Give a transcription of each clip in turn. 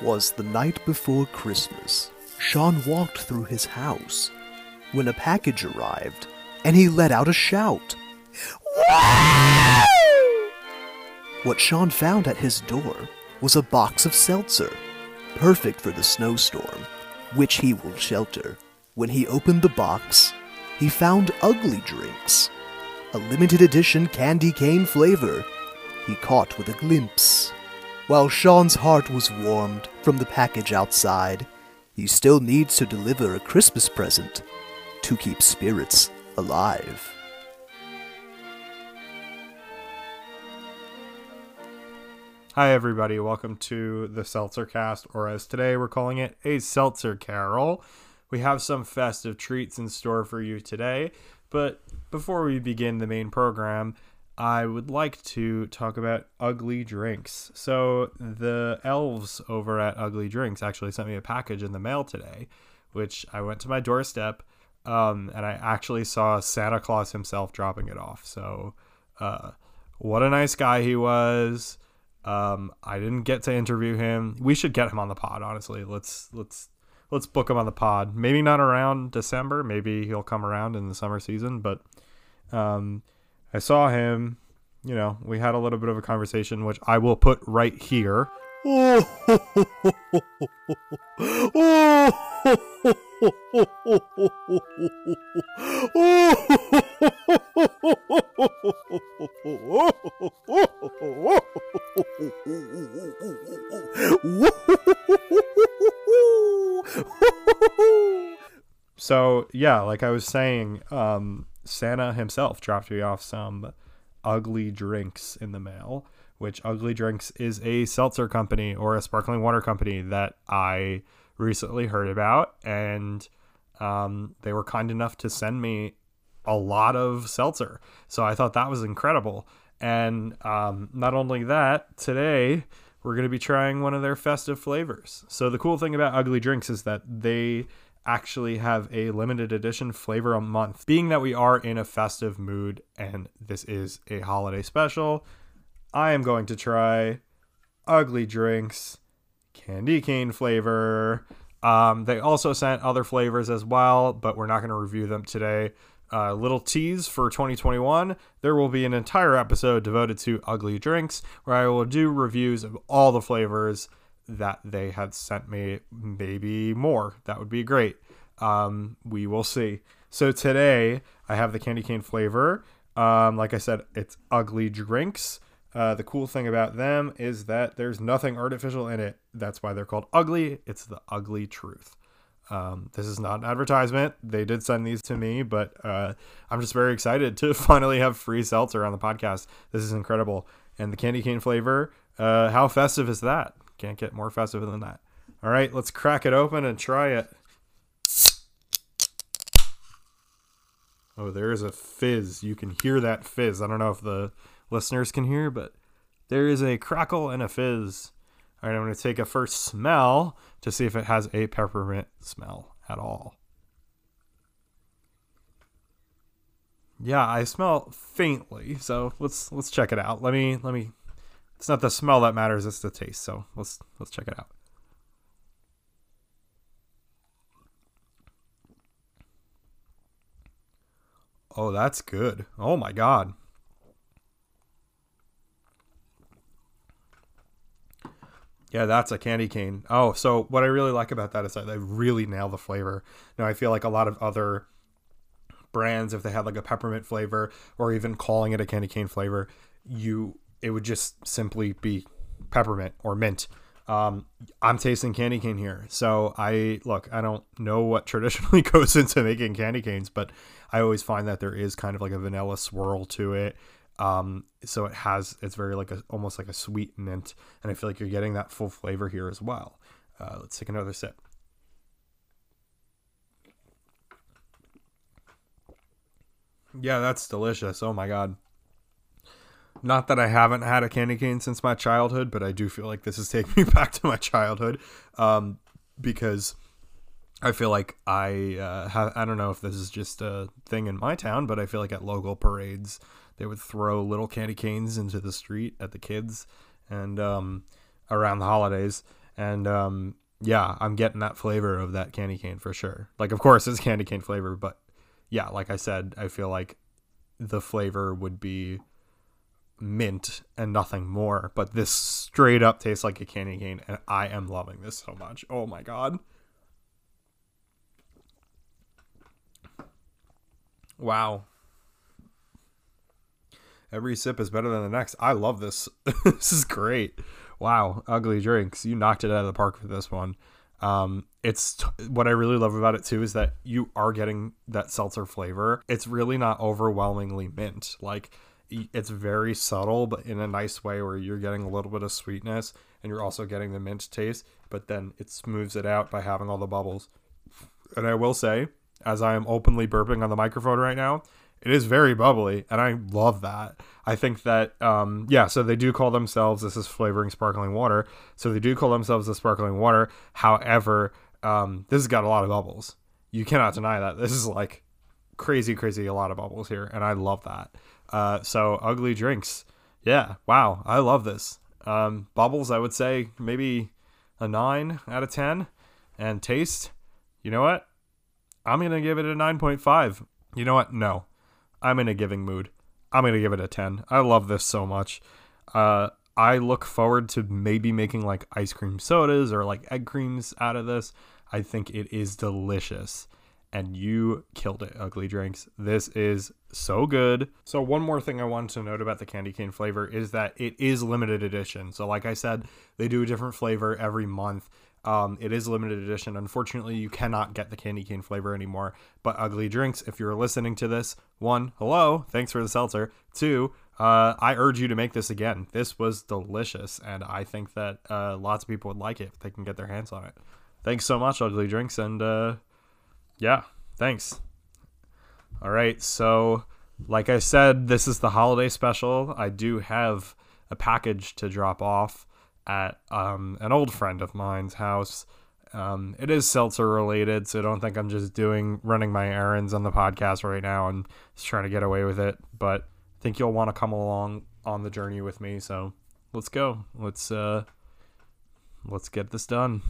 'Twas the night before Christmas. Sean walked through his house when a package arrived, and he let out a shout. What Sean found at his door was a box of seltzer, perfect for the snowstorm, which he will shelter. When he opened the box, he found ugly drinks, a limited edition candy cane flavor he caught with a glimpse. While Sean's heart was warmed from the package outside, he still needs to deliver a Christmas present to keep spirits alive. Hi, everybody. Welcome to the Seltzer Cast, or as today we're calling it, a Seltzer Carol. We have some festive treats in store for you today, but before we begin the main program, I would like to talk about ugly drinks. So, the elves over at Ugly Drinks actually sent me a package in the mail today, which I went to my doorstep um, and I actually saw Santa Claus himself dropping it off. So, uh, what a nice guy he was. Um, I didn't get to interview him. We should get him on the pod, honestly. Let's let's let's book him on the pod. Maybe not around December. Maybe he'll come around in the summer season. But um, I saw him. You know, we had a little bit of a conversation, which I will put right here. So yeah, like I was saying, um, Santa himself dropped me off some ugly drinks in the mail. Which Ugly Drinks is a seltzer company or a sparkling water company that I recently heard about, and um, they were kind enough to send me a lot of seltzer. So I thought that was incredible. And um, not only that, today we're going to be trying one of their festive flavors. So the cool thing about Ugly Drinks is that they actually have a limited edition flavor a month. Being that we are in a festive mood and this is a holiday special, I am going to try Ugly Drinks candy cane flavor. Um, they also sent other flavors as well, but we're not going to review them today. Uh, little tease for 2021 there will be an entire episode devoted to ugly drinks where I will do reviews of all the flavors that they had sent me, maybe more. That would be great. Um, we will see. So today I have the candy cane flavor. Um, like I said, it's ugly drinks. Uh, the cool thing about them is that there's nothing artificial in it. That's why they're called ugly. It's the ugly truth. Um, this is not an advertisement. They did send these to me, but uh, I'm just very excited to finally have free seltzer on the podcast. This is incredible. And the candy cane flavor, uh, how festive is that? Can't get more festive than that. All right, let's crack it open and try it. Oh, there is a fizz. You can hear that fizz. I don't know if the listeners can hear, but there is a crackle and a fizz. All right, I'm going to take a first smell to see if it has a peppermint smell at all. Yeah, I smell faintly, so let's let's check it out. Let me let me. It's not the smell that matters; it's the taste. So let's let's check it out. Oh, that's good. Oh my god. Yeah, that's a candy cane. Oh, so what I really like about that is that they really nail the flavor. Now, I feel like a lot of other brands, if they had like a peppermint flavor or even calling it a candy cane flavor, you it would just simply be peppermint or mint. Um, I'm tasting candy cane here, so I look. I don't know what traditionally goes into making candy canes, but I always find that there is kind of like a vanilla swirl to it. Um, so it has it's very like a almost like a sweet mint, and I feel like you're getting that full flavor here as well. Uh, let's take another sip. Yeah, that's delicious. Oh my god. Not that I haven't had a candy cane since my childhood, but I do feel like this is taking me back to my childhood um, because I feel like I uh, have, I don't know if this is just a thing in my town, but I feel like at local parades they would throw little candy canes into the street at the kids and um, around the holidays. and um, yeah, I'm getting that flavor of that candy cane for sure. Like, of course, it's candy cane flavor, but yeah, like I said, I feel like the flavor would be mint and nothing more. But this straight up tastes like a candy cane, and I am loving this so much. Oh my god. Wow. Every sip is better than the next. I love this. this is great. Wow, ugly drinks. You knocked it out of the park for this one. Um, it's t- what I really love about it too is that you are getting that seltzer flavor. It's really not overwhelmingly mint. Like it's very subtle, but in a nice way where you're getting a little bit of sweetness and you're also getting the mint taste, but then it smooths it out by having all the bubbles. And I will say, as I am openly burping on the microphone right now, it is very bubbly, and I love that. I think that, um, yeah, so they do call themselves, this is flavoring sparkling water. So they do call themselves the sparkling water. However, um, this has got a lot of bubbles. You cannot deny that. This is like crazy, crazy, a lot of bubbles here, and I love that. Uh, so ugly drinks. Yeah, wow, I love this. Um, bubbles, I would say maybe a nine out of ten, and taste. You know what? I'm gonna give it a nine point five. You know what? No, I'm in a giving mood. I'm gonna give it a ten. I love this so much. Uh, I look forward to maybe making like ice cream sodas or like egg creams out of this. I think it is delicious and you killed it, Ugly Drinks. This is so good. So, one more thing I wanted to note about the candy cane flavor is that it is limited edition. So, like I said, they do a different flavor every month. Um, it is limited edition. Unfortunately, you cannot get the candy cane flavor anymore. But Ugly Drinks, if you're listening to this, one, hello, thanks for the seltzer. Two, uh, I urge you to make this again. This was delicious, and I think that uh, lots of people would like it if they can get their hands on it. Thanks so much, Ugly Drinks, and uh, yeah, thanks. All right, so like I said, this is the holiday special. I do have a package to drop off at um, an old friend of mine's house. Um, it is seltzer related, so don't think I'm just doing running my errands on the podcast right now and just trying to get away with it. But I think you'll want to come along on the journey with me. So let's go. Let's uh, let's get this done.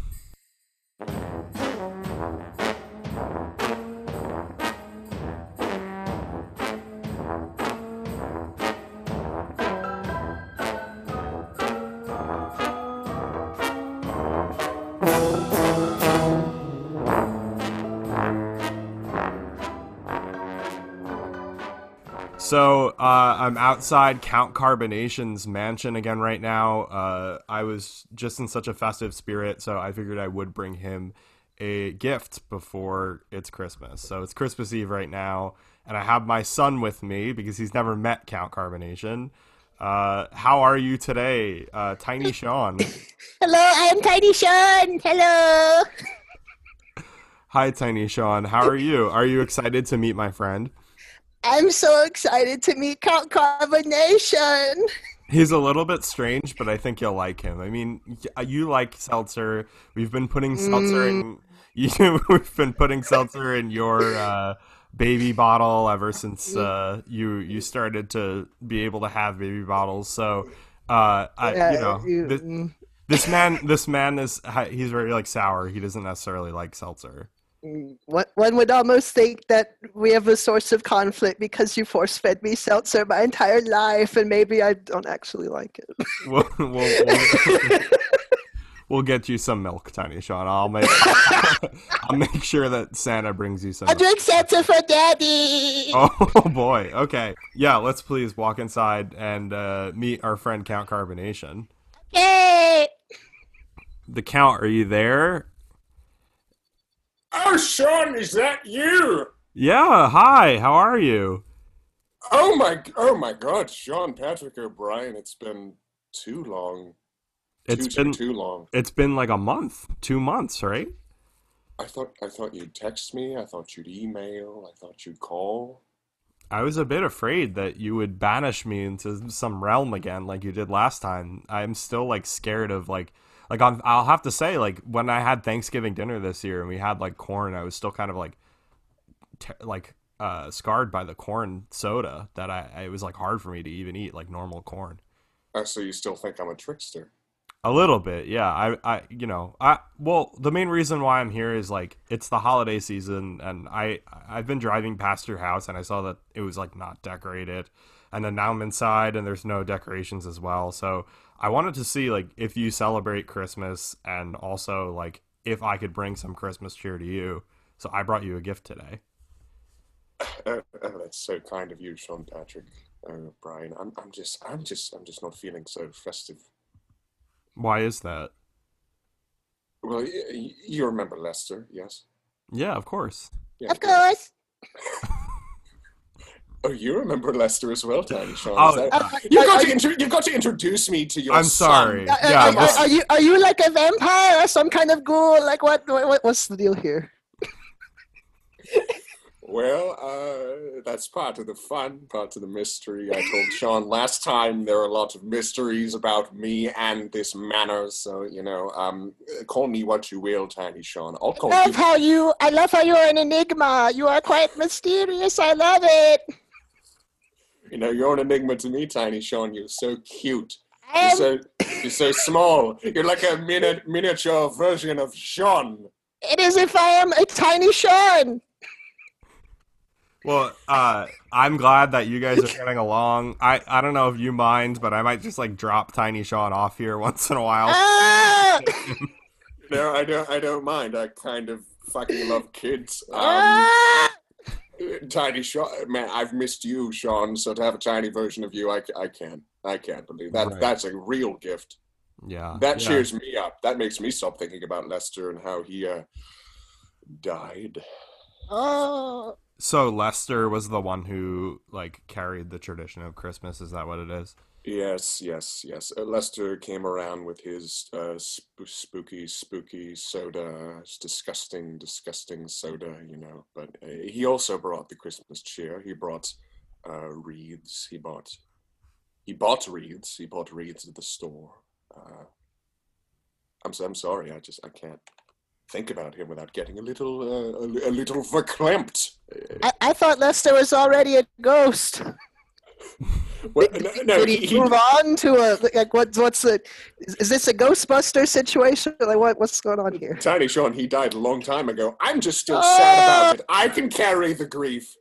So uh, I'm outside Count Carbonation's mansion again right now. Uh, I was just in such a festive spirit, so I figured I would bring him a gift before it's Christmas. So it's Christmas Eve right now, and I have my son with me because he's never met Count Carbonation. Uh, how are you today, uh, Tiny Sean? Hello, I am Tiny Sean. Hello. Hi, Tiny Sean. How are you? Are you excited to meet my friend? I'm so excited to meet Count Carbonation. He's a little bit strange, but I think you'll like him. I mean, you like seltzer. We've been putting seltzer in. Mm. You, we've been putting seltzer in your uh, baby bottle ever since uh, you you started to be able to have baby bottles. So, uh, I, yeah, you know, this, mm. this man, this man is he's very like sour. He doesn't necessarily like seltzer one would almost think that we have a source of conflict because you force fed me seltzer my entire life, and maybe I don't actually like it. we'll, we'll, we'll, we'll, get you some milk, Tiny Sean. I'll make I'll make sure that Santa brings you some. I drink seltzer for Daddy. Oh boy. Okay. Yeah. Let's please walk inside and uh, meet our friend Count Carbonation. Hey. The Count, are you there? Oh, Sean, is that you? Yeah. Hi. How are you? Oh my! Oh my God, Sean Patrick O'Brien. It's been too long. It's too, been too long. It's been like a month, two months, right? I thought I thought you'd text me. I thought you'd email. I thought you'd call. I was a bit afraid that you would banish me into some realm again, like you did last time. I'm still like scared of like like i will have to say like when I had Thanksgiving dinner this year and we had like corn, I was still kind of like t- like uh, scarred by the corn soda that I it was like hard for me to even eat like normal corn. Uh, so you still think I'm a trickster? A little bit, yeah. I, I, you know, I. Well, the main reason why I'm here is like it's the holiday season, and I, I've been driving past your house, and I saw that it was like not decorated, and then now I'm inside, and there's no decorations as well. So I wanted to see like if you celebrate Christmas, and also like if I could bring some Christmas cheer to you. So I brought you a gift today. Uh, oh, that's so kind of you, Sean Patrick. Uh, Brian, I'm, I'm just, I'm just, I'm just not feeling so festive. Why is that? Well, y- y- you remember Lester, yes? Yeah, of course. Yeah, Of course. Oh, you remember Lester as well, Tiny Sean. Oh, that- Uh, you've, are- got are to you- intro- you've got to introduce me to your I'm sorry. Uh, uh, Yeah, are, this- are you are you like a vampire or some kind of ghoul? Like what? what what's the deal here? Well, uh, that's part of the fun, part of the mystery. I told Sean last time there are a lot of mysteries about me and this manor, so you know, um, call me what you will, Tiny Sean. I'll I call love you. how you. I love how you're an enigma. You are quite mysterious. I love it. You know, you're an enigma to me, Tiny Sean. You're so cute. I You're so you're so small. You're like a mini- miniature version of Sean. it is if I am a tiny Sean. Well, uh, I'm glad that you guys are getting along. I, I don't know if you mind, but I might just like drop Tiny Sean off here once in a while. Ah! No, I don't. I don't mind. I kind of fucking love kids. Um, Ah! Tiny Sean, man, I've missed you, Sean. So to have a tiny version of you, I, I can't. I can't believe that. Right. That's a real gift. Yeah, That yeah. cheers me up. That makes me stop thinking about Lester and how he uh, died. Oh, So Lester was the one who like carried the tradition of Christmas. Is that what it is? Yes, yes, yes. Uh, Lester came around with his uh, sp- spooky, spooky soda. It's disgusting, disgusting soda, you know. But uh, he also brought the Christmas cheer. He brought uh, wreaths. He bought, he bought wreaths. He bought wreaths at the store. Uh, I'm I'm sorry. I just I can't think about him without getting a little uh, a, a little verklempt. I, I thought Lester was already a ghost. well, no, no, Did he, he, he- move on to a like what? What's the? Is, is this a Ghostbuster situation? Like what? What's going on here? Tiny Sean, he died a long time ago. I'm just still sad about it. I can carry the grief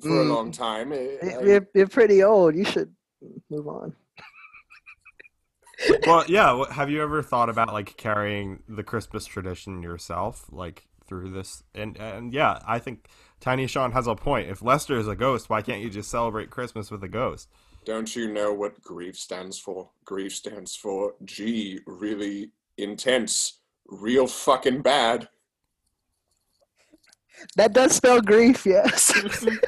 for a Mm. long time. I- I- You're, you're pretty old. You should move on. well, yeah. Have you ever thought about like carrying the Christmas tradition yourself, like through this? And and yeah, I think Tiny Sean has a point. If Lester is a ghost, why can't you just celebrate Christmas with a ghost? Don't you know what grief stands for? Grief stands for G, really intense, real fucking bad. That does spell grief, yes.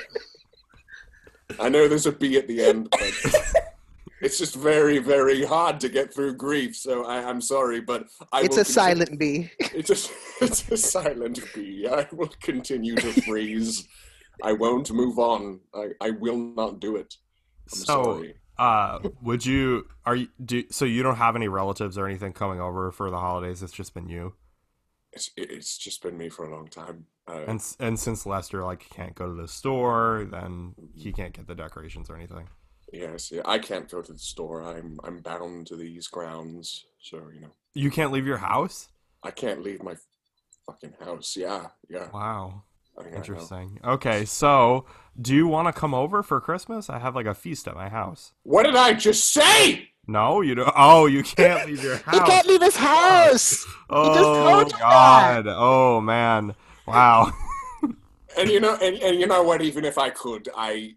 I know there's a B at the end, but it's just very, very hard to get through grief. So I, I'm sorry, but I it's a conti- silent B. It's a, it's a silent B. I will continue to freeze. I won't move on. I, I will not do it. So, sorry. uh, would you? Are you? Do so? You don't have any relatives or anything coming over for the holidays? It's just been you. It's, it's just been me for a long time. Uh, And and since Lester like can't go to the store, then he can't get the decorations or anything. yes, yeah, I can't go to the store. I'm I'm bound to these grounds. So you know, You can't leave your house. I can't leave my fucking house. Yeah, yeah. Wow, I, I interesting. Okay, so do you want to come over for Christmas? I have like a feast at my house. What did I just say? No, you don't. Oh, you can't leave your He house. can't leave his house. oh told you God. Oh man. Wow. And you know, and, and you know what? Even if I could, I,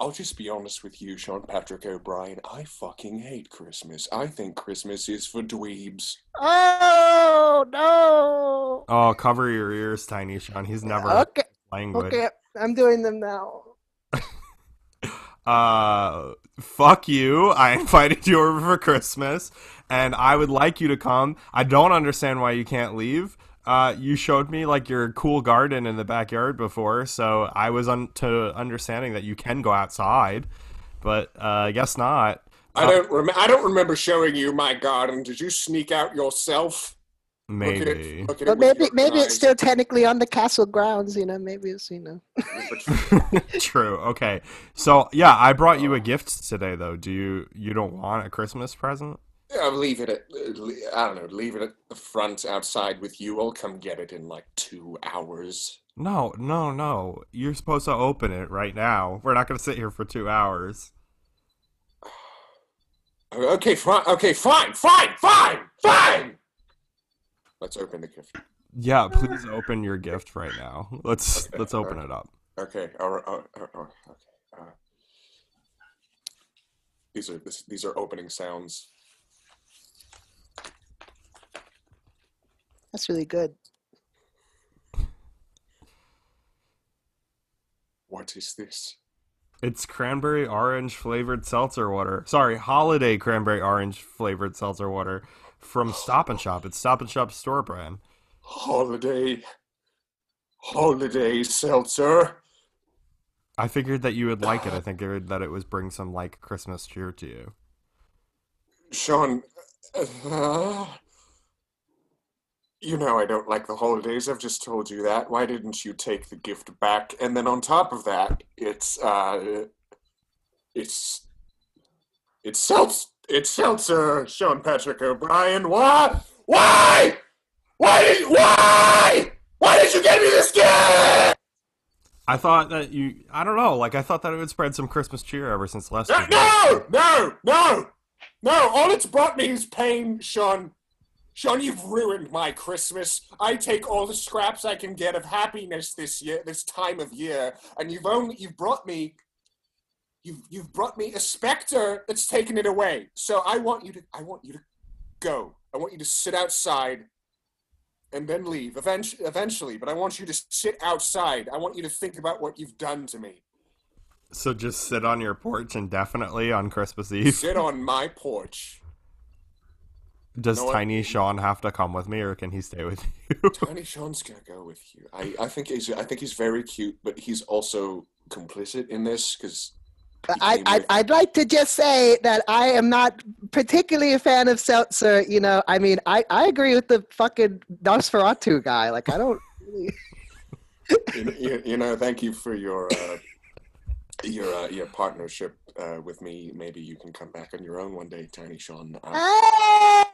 I'll just be honest with you, Sean Patrick O'Brien. I fucking hate Christmas. I think Christmas is for dweebs. Oh no. Oh, cover your ears, Tiny Sean. He's never Okay, language. okay. I'm doing them now. uh fuck you i invited you over for christmas and i would like you to come i don't understand why you can't leave uh you showed me like your cool garden in the backyard before so i was un- to understanding that you can go outside but uh i guess not I Uh, don't rem- I don't remember showing you my garden. Did you sneak out yourself? Look at maybe it, look at But it with maybe your maybe it's still technically on the castle grounds. You know, maybe it's you know. true okay so yeah i brought you a gift today though do you you don't want a christmas present Yeah, leave it at I don't know. Leave it at the front outside with you. I'll come get it in like two hours. No, no, no. You're supposed to open it right now. We're not going to sit here for two hours. Okay, fine. Okay, fine, fine, fine, fine. Let's open the gift. Yeah, please open your gift right now. Let's Okay, let's open alright. it up. Okay. All right. Uh, uh, uh, okay. Uh, these are this, these are opening sounds. That's really good. What is this? It's cranberry orange flavored seltzer water. Sorry, holiday cranberry orange flavored seltzer water from Stop and Shop. It's Stop and Shop's store brand. Holiday. Holiday seltzer. I figured that you would like it. I think that it was bring some like Christmas cheer to you. Sean, uh, you know I don't like the holidays. I've just told you that. Why didn't you take the gift back? And then on top of that, it's uh, it's it's seltz it's seltzer. Sean Patrick O'Brien. Why? Why? Why did why? Why did you get me this gift? I thought that you I don't know, like I thought that it would spread some Christmas cheer ever since last No, no, no, no, no. All it's brought me is pain, Sean. Sean, you've ruined my Christmas. I take all the scraps I can get of happiness this year, this time of year, and you've only you've brought me, you've you've brought me a specter that's taken it away. So I want you to, I want you to go. I want you to sit outside, and then leave. Eventually, eventually, but I want you to sit outside. I want you to think about what you've done to me. So just sit on your porch indefinitely on Christmas Eve. Sit on my porch. Does know what? Tiny Sean have to come with me or can he stay with you? Tiny Sean's gonna go with you. I, I think he's I think he's very cute, but he's also complicit in this because I, I, I'd like to just say that I am not particularly a fan of seltzer. You know, I mean, I, I agree with the fucking Nosferatu guy. Like, I don't really. you, you, you know. Thank you for your uh, your uh, your partnership uh, with me. Maybe you can come back on your own one day, Tiny Sean. Uh!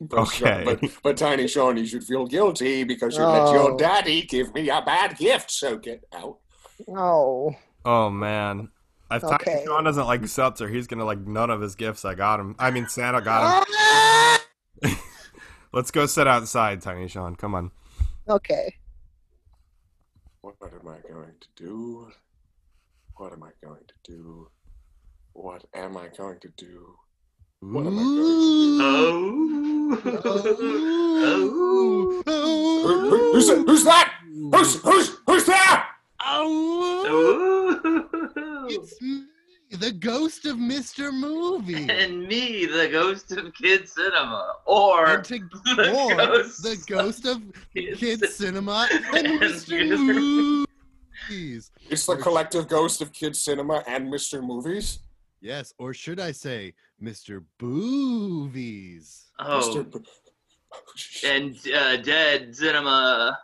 But, Okay. but but Tiny Sean, you should feel guilty because you let your Oh. daddy give me a bad gift. So get out. Oh. oh man. If Tiny Okay. Sean doesn't like seltzer, he's gonna like none of his gifts I got him. I mean Santa got him. Ah! Let's go sit outside, Tiny Sean. Come on. Okay. What am I going to do? What am I going to do? What am I going to do? What am I going to do? Oh. Who, who- who's, who's that? Who's, who's, who's there? Oh. It's me, the ghost of Mr. Movie. and me, the ghost of Kid Cinema, or And to, the or ghost the ghost of Kid Kids Cin- Cinema and And Mr. Mr. Movies. It's the collective ghost of Kid Cinema and Mr. Movies. Yes, or should I say Mr. Boovies? Oh, Mr. B- and uh, Dead Cinema.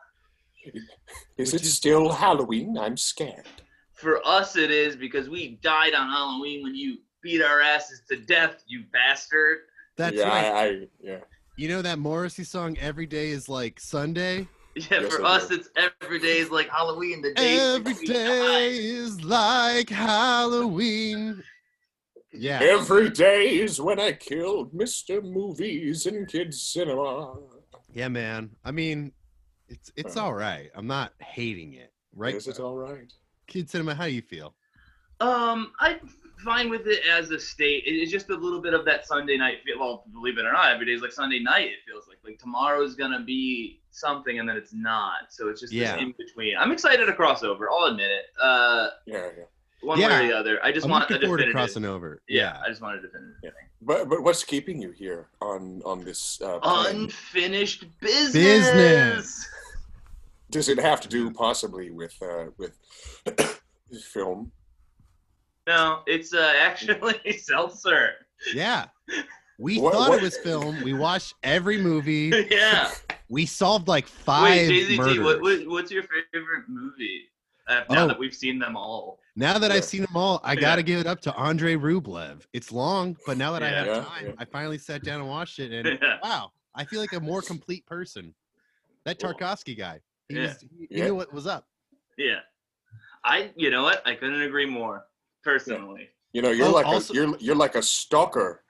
Is it still Halloween? I'm scared. For us, it is because we died on Halloween when you beat our asses to death, you bastard. That's yeah, right. I, I, yeah. You know that Morrissey song "Every Day Is Like Sunday." Yeah, Yes, for I us, do. it's every day is like Halloween. The day Every day is like Halloween. Yeah. Every day is when I killed Mr. Movies in Kids Cinema. Yeah, man. I mean, it's it's Uh, all right. I'm not hating it. Right? Is it all right? Kid Cinema, how do you feel? Um, I'm fine with it as a state. It's just a little bit of that Sunday night feel. Well, believe it or not, every day is like Sunday night. It feels like like tomorrow's gonna be something, and then it's not. So it's just Yeah. this in between. I'm excited to cross over. I'll admit it. Uh, Yeah, yeah. One way or the other. I just I'm want looking a forward to definitive. crossing over. Yeah, I just want a definitive thing. But but what's keeping you here on on this uh. Unfinished business. Business. Does it have to do possibly with uh, with film? No, it's uh, actually seltzer. Yeah. We What- thought what- it was film. We watched every movie. yeah. We solved like five Wait, JZT, murders. what, what, what's your favorite movie? Uh, now Oh. that we've seen them all. Now that Yeah. I've seen them all, I got to give it up to Andre Rublev. It's long, but now that I have Yeah, time, yeah. I finally sat down and watched it, and Yeah. wow, I feel like a more complete person. That Tarkovsky guy, he, Yeah. was, he, he Yeah. knew what was up. Yeah. I you know what? I couldn't agree more. Personally. You know, you're Oh, like also- a you're you're like a stalker.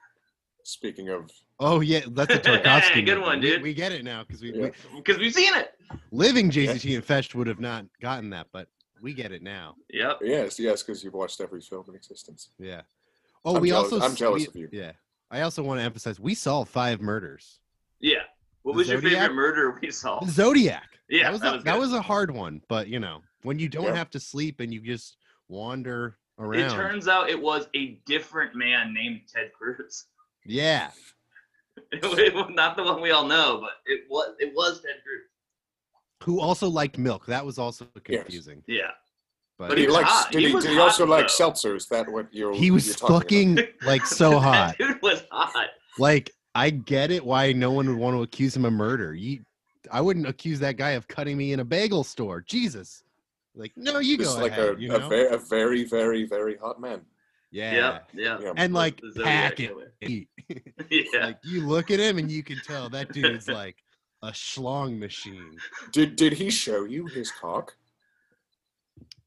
Speaking of, Oh yeah, that's a Tarkovsky. Good one, dude. We, get it now because we, Yeah. we Because we've seen it. living JZT and Fesh would have not gotten that, but we get it now. Yep. yes, yes, because you've watched every film in existence. Yeah. Oh, I'm we jealous- also I'm s- jealous we- of you. Yeah. I also want to emphasize we saw five murders. Yeah. What The was your favorite murder we saw? The Zodiac. Yeah, that was, that a, was that was a hard one, but you know, when you don't Yeah. have to sleep and you just wander around. It turns out it was a different man named Ted Cruz. yeah. It was not the one we all know, but it was it was Ted Cruz. Who also liked milk. That was also Yes. confusing. Yeah. But, But he, he was like? hot. Did He he, did he hot, also like though. seltzer? Is that what you're? he was you're talking about? fucking like so hot. dude was hot. Like I get it why no one would want to accuse him of murder. You I wouldn't accuse that guy of cutting me in a bagel store. Jesus. Like, no, you Just go like ahead, a, you a, know? very, a very, very, very hot man. yeah. Yeah. Yeah. And like The pack it. Yeah. like you look at him and you can tell that dude's like a schlong machine. Did did he show you his cock?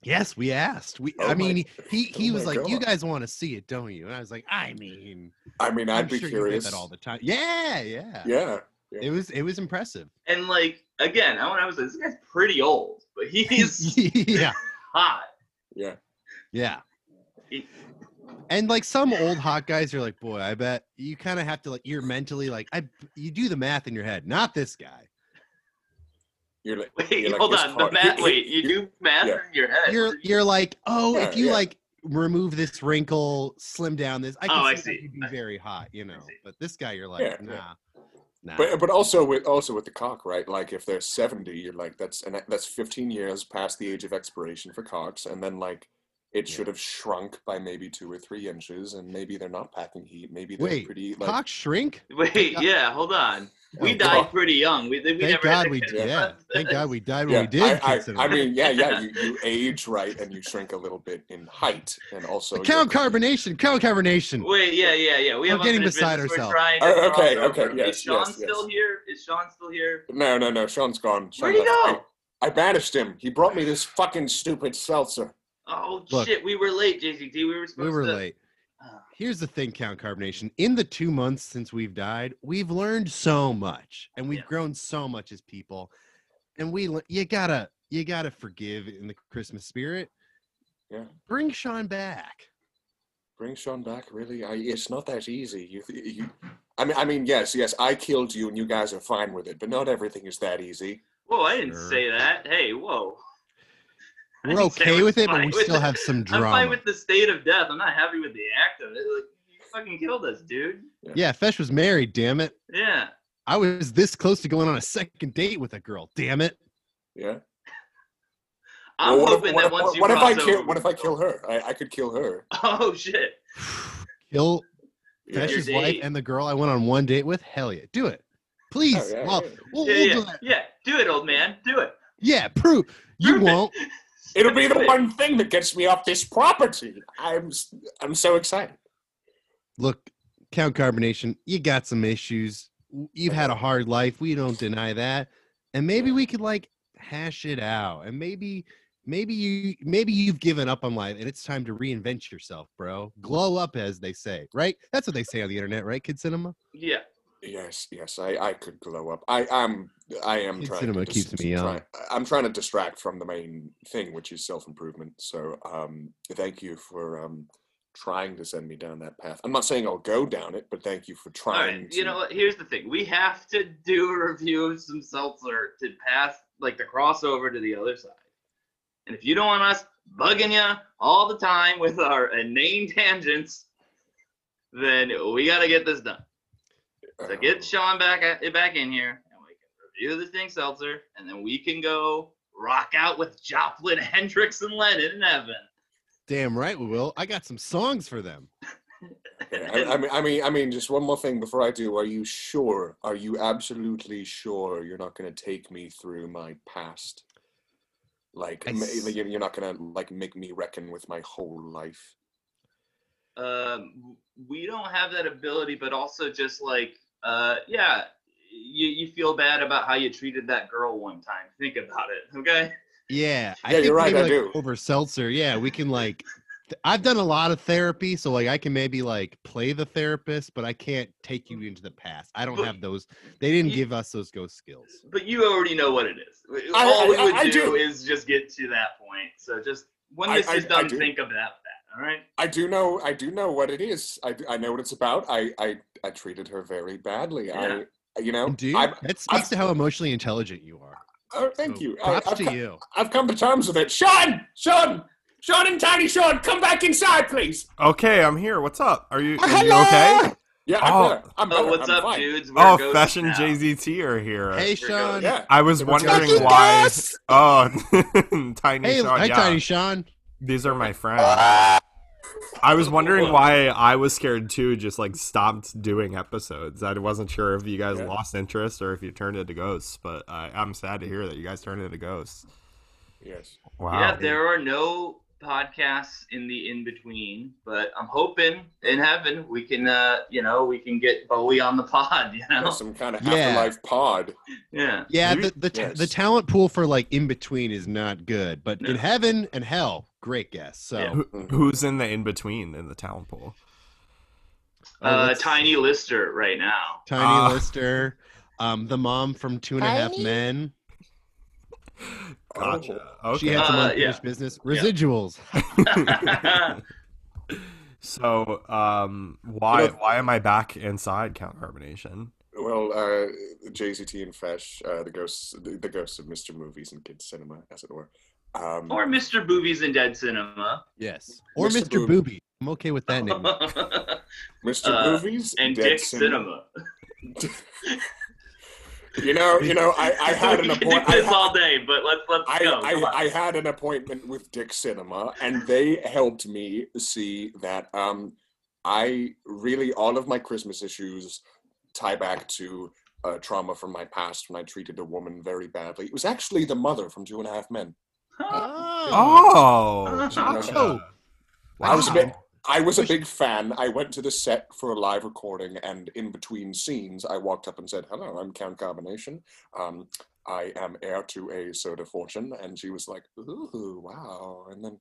Yes, we asked. We Oh I my- mean he he oh was my like, You guys want to see it, don't you? And I was like, I mean I mean, I'd I'm be sure curious. that all the time. Yeah, yeah. yeah. It was it was impressive. And like again, I want to emphasize this guy's pretty old, but he's yeah. hot. Yeah. Yeah. He- And like some old hot guys are like, boy, I bet you kind of have to like you're mentally like I you do the math in your head, not this guy. You're like, Wait, you're like hold his on. The cock- math. Wait, you do math yeah. in your head. You're you're like, oh, Yeah, if you yeah. like remove this wrinkle, slim down this, I oh, can Oh, I see, that see. you'd be very hot, you know. But this guy, you're like, Yeah, nah, yeah. nah. But but also with also with the cock, right? Like if they're seventy, you're like that's and that's fifteen years past the age of expiration for cocks, and then like it Yeah. should have shrunk by maybe two or three inches, and maybe they're not packing heat. Maybe they're Wait, pretty like cock shrink? Wait, yeah, hold on. Oh, we Oh, died God. pretty young. We, we Thank never God had we did. Yeah, thank God we died when yeah, we did. I, I, I mean, yeah, yeah. You, you age right, and you shrink a little bit in height, and also your- count carbonation, count carbonation. Wait, yeah, yeah, yeah. We We're have getting beside business. We're ourselves. trying Oh, okay, okay, over. yes, Is Sean yes, still yes. here? Is Sean still here? No, no, no. Sean's gone. Sean Where'd he left. go? I, I banished him. He brought me this fucking stupid seltzer. Oh Look. shit, we were late, JZT. We were supposed We were to. late. Ah. Here's the thing, Count Carbonation. In the two months since we've died, we've learned so much, and we've Yeah. grown so much as people. And we, you gotta, you gotta forgive in the Christmas spirit. Yeah. Bring Sean back. Bring Sean back, really? I, it's not that easy. You, you, I mean, I mean, yes, yes. I killed you, and you guys are fine with it, but not everything is that easy. Whoa, I didn't Sure. say that. Hey, whoa. I We're didn't say I okay with it, but we still it. have some drama. I'm fine with the state of death. I'm not happy with the act of it. Like, you fucking killed us, dude. yeah, Fesh was married. Damn it! Yeah. I was this close to going on a second date with a girl. Damn it! Yeah. I'm Well, what if- hoping that if- once what, you what if I cross kill? What if I kill her? I, I could kill her. Oh shit. Kill Yeah. Fesh's wife and the girl I went on one date with. Hell yeah, do it, please. Oh, yeah, well, yeah. we'll, Yeah, we'll yeah, do yeah. Do it, old man. Do it. Yeah, prove you Prove it. won't. It'll be the one thing that gets me off this property. I'm, I'm so excited. Look, Count Carbonation, you got some issues. You've had a hard life. We don't deny that. And maybe we could like hash it out. And maybe maybe you maybe you've given up on life and it's time to reinvent yourself, bro. Glow up as they say, right? That's what they say on the internet, right? Kid Cinema? Yeah. Yes, yes, I, I could glow up. I am, I am Kid trying. cinema to keeps me young. I'm trying to distract from the main thing, which is self improvement. So, um, thank you for um, trying to send me down that path. I'm not saying I'll go down it, but thank you for trying. right. to, You know what? Here's the thing. We have to do a review of some seltzer to pass like the crossover to the other side. And if you don't want us bugging you all the time with our inane tangents, then we got to get this done. So get Sean back at, back in here, and we can review this thing seltzer, and then we can go rock out with Joplin, Hendrix, and Lennon and Evan. Damn right we will. I got some songs for them. Yeah, I, I mean, I mean, I mean, just one more thing before I do. Are you sure? Are you absolutely sure you're not going to take me through my past? Like, I s- like, you're not gonna like make me reckon with my whole life. um, we don't have that ability, but also just like, uh, yeah, you, you feel bad about how you treated that girl one time. Think about it, okay? Yeah, I Yeah, think you're right, maybe, I like, do. Over seltzer, yeah, we can like. th- I've done a lot of therapy, so like I can maybe like play the therapist, but I can't take you into the past. I don't But- have those. They didn't You- give us those ghost skills. But you already know what it is. I- All we would I do, do. is just get to that point. So just when I- this is I- I done, do. think of that. All right. I do know. I do know what it is. I, I know what it's about. I, I I treated her very badly. Yeah. I you know. Dude, I'm, that speaks I've- to how emotionally intelligent you are. oh, thank So you. I, Props I've, to co- you. I've come to terms with it. Sean, Sean, Sean, and Tiny Sean, come back inside, please. Okay, I'm here. What's up? Are you, are you okay? Yeah, I'm Oh. better. I'm Oh, what's I'm up, fine. dudes? We're Oh, ghosts Fesh and now. JZT are here. Hey, Sean. Yeah. I was wondering why. ghosts! Oh, Tiny Hey, Sean. hi, yeah. Tiny Sean. These are my friends. I was wondering why I was scared too. Just like stopped doing episodes. I wasn't sure if you guys Yeah. lost interest or if you turned into ghosts. But I, I'm sad to hear that you guys turned into ghosts. Yes. Wow. Yeah, there are no podcasts in the in between, but I'm hoping in heaven we can, uh, you know, we can get Bowie on the pod. You know, There's some kind of Yeah. afterlife pod. yeah. Yeah, the the, ta- the talent pool for like in between is not good, but in heaven and hell, great guess. So Yeah. Who, Mhm. who's in the in between in the talent pool? Oh, Uh, let's Tiny see. Lister right now. Tiny Ah. Lister, um, the mom from Two and a Half Tiny? Men. Gotcha. Oh, She had some Uh, unfinished yeah. business. Yeah. Residuals. so, um, why You know- why am I back inside Count Carbonation? Well, uh, JZT and Fesh, uh, the ghosts, the, the ghosts of Mr. Movies and Kids Cinema, as it were. Um, or Mr. Boobies in Dead Cinema. Yes. Or Mr. Mr. Booby. I'm okay with that name. Mr. uh, Movies and Dead Dick Cinema. You know, you know, I, I had we an appointment. this all day, but let's let's I, go. I, I had an appointment with Dick Cinema, and they helped me see that um, I really all of my Christmas issues tie back to uh, trauma from my past when I treated a woman very badly. It was actually the mother from Two and a Half Men. Oh, Oh. gotcha. I was a Wow. bit. I was a big fan. I went to the set for a live recording, and in between scenes, I walked up and said, "Hello, I'm Count Carbonation. Um, I am heir to a soda fortune." And she was like, "Ooh, wow!" And then,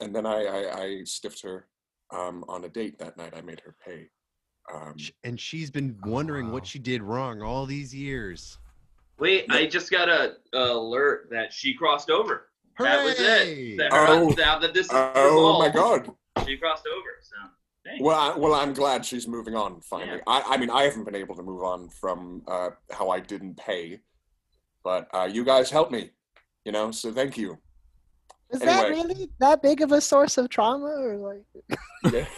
and then I I, I stiffed her um, on a date that night. I made her pay. Um, And she's been wondering Wow. what she did wrong all these years. Wait, I just got a, a alert that she crossed over. That was it. That her- Oh. now that this is oh my God! She crossed over. So thanks. Well, I, well, I'm glad she's moving on finally. Yeah. I, I mean, I haven't been able to move on from uh, how I didn't pay, but uh, you guys helped me. You know, so thank you. Is that really that big of a source of trauma, or like? Yeah.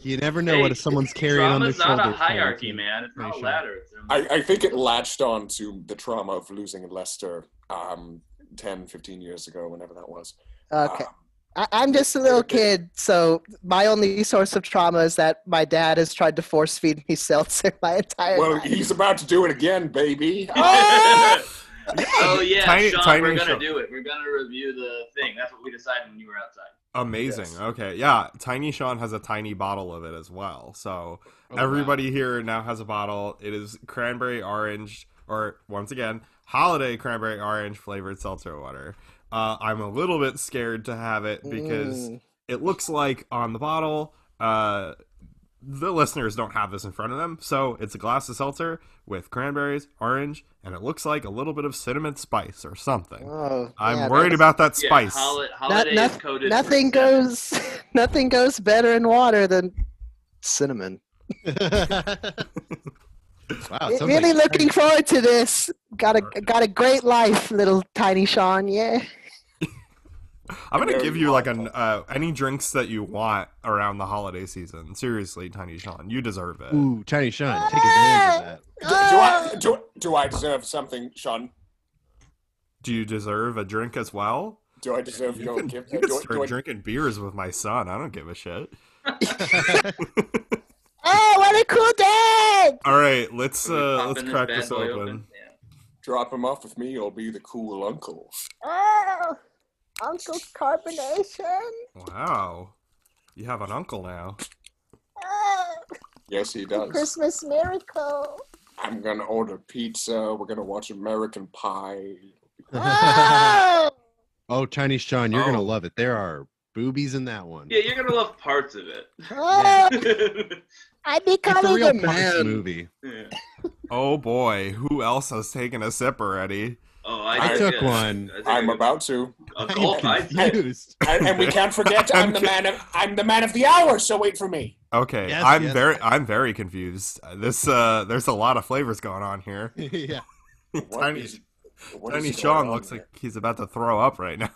You never know Hey, what someone's carrying on their shoulders. Trauma's not shoulders. a hierarchy, Carrington. man. It's not a Pretty sure. ladder. It's a- I, I think it latched on to the trauma of losing Lester um, 10, 15 years ago, whenever that was. Okay, Um, I, I'm just a little kid, so my only source of trauma is that my dad has tried to force feed me seltzer my entire well, life. Well, he's about to do it again, baby. Ah! oh yeah, Tiny- Sean, Tiny we're gonna Sean. do it. We're gonna review the thing. That's what we decided when you were outside. Amazing. Yes. Okay. Yeah. Tiny Sean has a tiny bottle of it as well. So Oh, wow. everybody here now has a bottle. It is cranberry orange, or once again, holiday cranberry orange flavored seltzer water. Uh, I'm a little bit scared to have it because Mm. it looks like on the bottle, uh, the listeners don't have this in front of them. So it's a glass of seltzer with cranberries, orange, and it looks like a little bit of cinnamon spice or something. Oh, I'm yeah, worried about that spice. Yeah, holi- holiday not- is coded. for nothing goes nothing goes better in water than cinnamon. wow, really like- looking forward to this. Got a got a great life, little tiny Sean. Yeah. I'm gonna give you like an uh, any drinks that you want around the holiday season. Seriously, Tiny Sean, you deserve it. Ooh, Tiny Sean, take advantage of Do, do, I, do, do I deserve something, Sean? Do you deserve a drink as well? Do I deserve You your can, gift? you can do, I- start do I- drinking beers with my son. I don't give a shit. Oh, what a cool day! All right, let's uh, let's crack this boy open. Yeah. drop him off with me or be the cool uncle? Oh. Uncle's carbonation. Wow. You have an uncle now. Yes, he does. Christmas miracle. I'm gonna order pizza. We're gonna watch American Pie. Oh, oh, Chinese Sean, you're gonna Oh. love it. There are boobies in that one. Yeah, you're gonna love parts of it. Oh! I'm It's a becoming real a parts man. movie. Yeah. Oh boy, who else has taken a sip already? Oh, I I, took yeah. one. I I'm about to. a I'm gulp. I, confused. And, and we can't forget I'm the man of I'm the man of the hour, so wait for me. Okay, Yes, I'm yes. very I'm very confused. This uh there's a lot of flavors going on here. yeah. Tiny is- what Tiny Sean looks here? like he's about to throw up right now.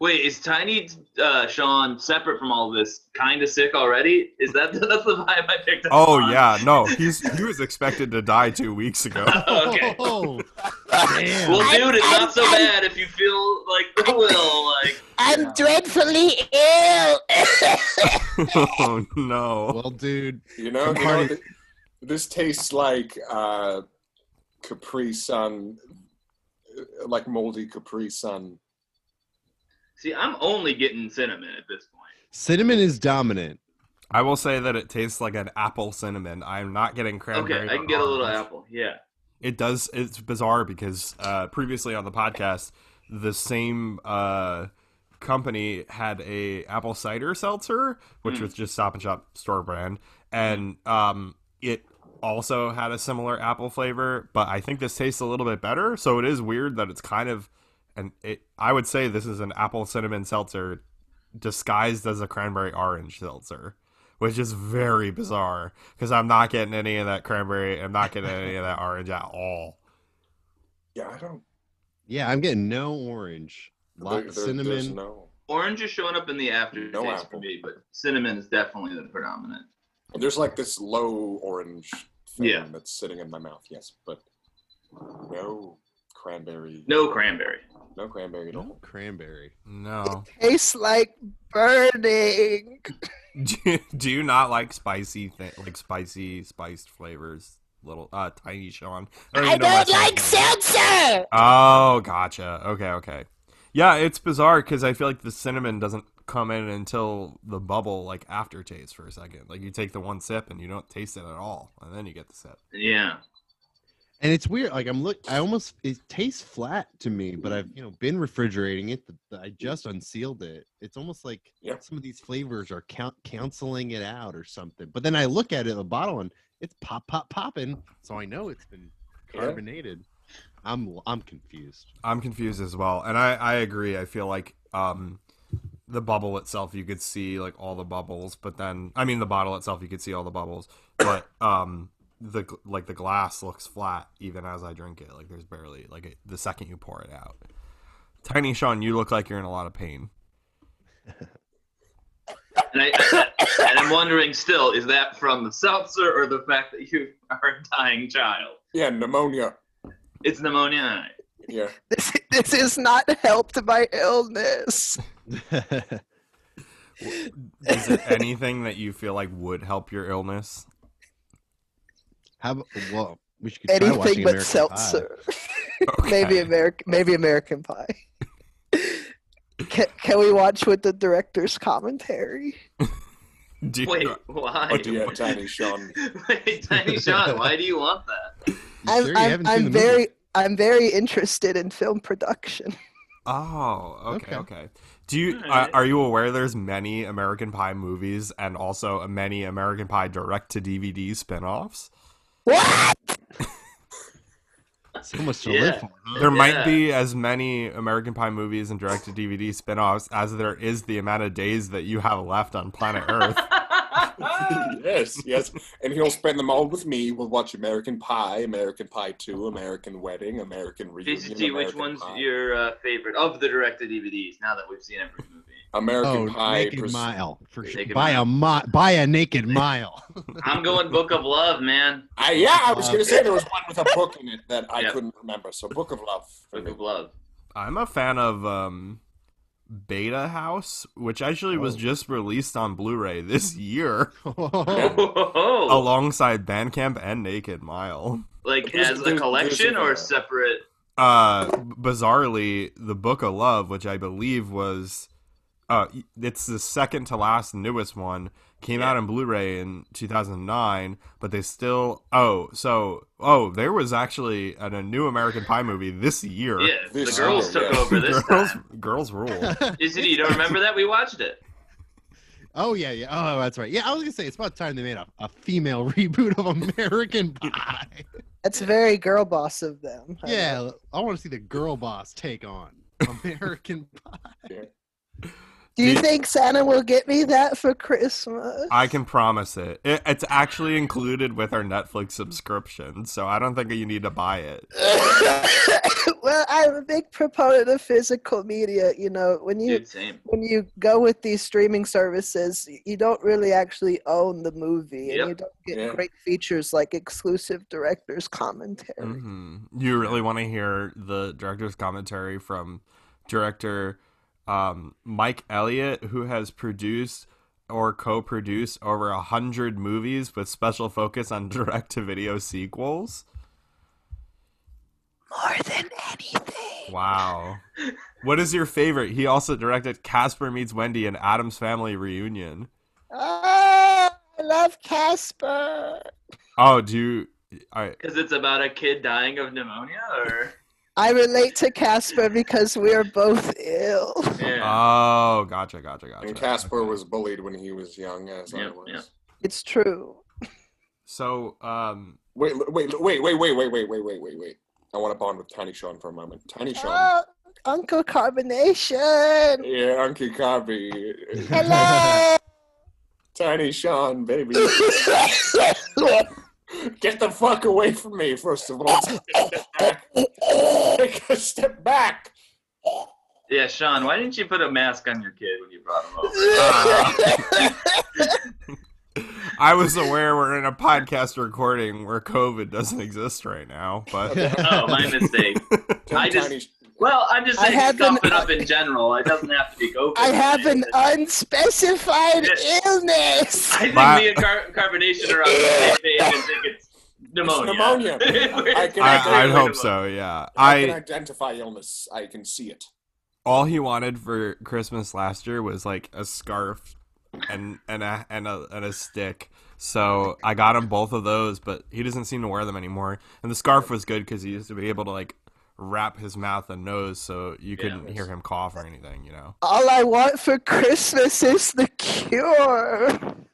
Wait, is Tiny uh, Sean separate from all this? Kind of sick already? Is that that's the vibe I picked up? Oh on? yeah, no, he's he was expected to die 2 weeks ago. okay. Oh, damn. Well, dude, it's I'm- not so I'm- bad if you feel like the will. Like, I'm dreadfully ill. oh no. well, dude, You know, you know th- this tastes like uh, Capri Sun, like moldy Capri Sun. See, I'm only getting cinnamon at this point. cinnamon is dominant. I will say that it tastes like an apple cinnamon. I'm not getting cranberry. Okay, I can get a little apple. Yeah. It does. It's bizarre because uh, previously on the podcast, the same uh, company had a apple cider seltzer, which Mm. was just Stop and Shop store brand, and um, it also had a similar apple flavor. But I think this tastes a little bit better. So it is weird that it's kind of, and it. I would say this is an apple cinnamon seltzer disguised as a cranberry orange seltzer. Which is very bizarre because I'm not getting any of that cranberry. I'm not getting any of that orange at all. Yeah, I don't. Yeah, I'm getting no orange. Lot There, of cinnamon. no. Orange is showing up in the aftertaste No for me, but cinnamon is definitely the predominant. There's like this low orange thing Yeah. that's sitting in my mouth. Yes, but no cranberry. No cranberry. No cranberry at No all. cranberry. No. Tastes like burning. Do you, do you not like spicy, th- like spicy, spiced flavors? Little, uh, tiny Sean. I even know my don't like son's seltzer. Oh, gotcha. Okay, okay. Yeah, it's bizarre because I feel like the cinnamon doesn't come in until the bubble, like aftertaste for a second. Like you take the one sip and you don't taste it at all, and then you get the sip. Yeah. And it's weird. Like I'm look, I almost it tastes flat to me, but I've you know been refrigerating it. The, the- I just unsealed it. It's almost like Yep. some of these flavors are count, canceling it out or something. But then I look at it, the bottle, and it's pop, pop, popping. So I know it's been Yeah. carbonated. I'm I'm confused. I'm confused as well, and I I agree. I feel like um the bubble itself you could see like all the bubbles, but then I mean the bottle itself you could see all the bubbles, but um the like the glass looks flat even as I drink it. Like there's barely like it, the second you pour it out. Tiny Sean, you look like you're in a lot of pain. And, I, and I'm wondering still, is that from the seltzer or the fact that you are a dying child? Yeah, pneumonia. It's pneumonia. Yeah. This, this is not helped by illness. Is there anything that you feel like would help your illness? How about, well, we should try Anything watching but American Pie. seltzer. maybe American. Maybe American Pie. can, can we watch with the director's commentary? Do you- Wait, why? But yeah, Tiny Sean. Wait, Tiny Sean, why do you want that? You I'm, sure I'm, I'm the movie? very, I'm very interested in film production. Oh, okay, Okay. okay. Do you Alright. uh, are you aware there's many American Pie movies and also many American Pie direct to DVD spin-offs? What? So much to Yeah. live for. Huh? There Yeah. might be as many American Pie movies and direct to DVD spin-offs as there is the amount of days that you have left on planet Earth. yes, yes. And he'll spend them all with me. We'll watch American Pie, American Pie 2, American Wedding, American Reunion. JZT, which one's Pie. your uh, favorite of the directed DVDs? Now that we've seen every movie, American Oh, Pie? Naked pers- Mile for sure. Naked Buy Mile. a mi- buy a Naked Mile. I'm going Book of Love, man. I, yeah, I was Uh, going to say there was one with a book in it that I Yep. couldn't remember. So Book of Love. Book me. of Love. I'm a fan of um, Beta House, which actually was Oh. just released on Blu-ray this year alongside Band Camp and Naked Mile. like There's- as a collection there's or separate? uh, bizarrely, the Book of Love, which I believe was, uh, it's the second to last newest one, came out Yeah. on Blu-ray in 2009, but they still. Oh, so oh, there was actually an, a new American Pie movie this year. Yeah, the This girls year, took yeah. over this girls, time. girls rule. Is it? You don't remember that? We watched it. oh yeah, yeah. Oh, that's right. Yeah, I was gonna say it's about time they made a, a female reboot of American Pie. That's very girl boss of them. I yeah, know. I want to see the girl boss take on American Pie. Do you Do- think Santa will get me that for Christmas? I can promise it. it. It's actually included with our Netflix subscription, so I don't think you need to buy it. well, I'm a big proponent of physical media. You know, when you Dude, when you go with these streaming services, you don't really actually own the movie, Yep. and you don't get Yeah. great features like exclusive director's commentary. hmm You really want to hear the director's commentary from director um, Mike Elliott, who has produced or co-produced over a hundred movies with special focus on direct-to-video sequels. More than anything. Wow. What is your favorite? He also directed Casper Meets Wendy and Addams Family Reunion. Oh, I love Casper. Oh, do you? I, Because it's about a kid dying of pneumonia, or I relate to Casper because we are both ill. yeah. oh, gotcha, gotcha, gotcha. And Casper Okay. was bullied when he was young, as I was. yep. It's true. So, um, Wait, wait, wait, wait, wait, wait, wait, wait, wait, wait, wait. I want to bond with Tiny Sean for a moment. Tiny Sean. Oh, Uncle Carbonation. Yeah, Uncle Cobby. Hello. Tiny Sean, baby. Get the fuck away from me, first of all. Take a step back. Take a step back. yeah, Sean, why didn't you put a mask on your kid when you brought him over? I was aware we're in a podcast recording where COVID doesn't exist right now, but oh, my mistake. I just- Tiny, Well, I'm just I saying have stuff an- it up in general. It doesn't have to be COVID. I have an unspecified Yeah. illness. I think But- me and car- carbonation are on the same page and think it's pneumonia. pneumonia. I can- I, I- hope so. Yeah, I can identify illness. I can see it. all he wanted for Christmas last year was like a scarf and and a and a and a stick. So I got him both of those, but he doesn't seem to wear them anymore. And the scarf was good because he used to be able to like wrap his mouth and nose so you couldn't Yeah. hear him cough or anything. You know. All I want for Christmas is the cure.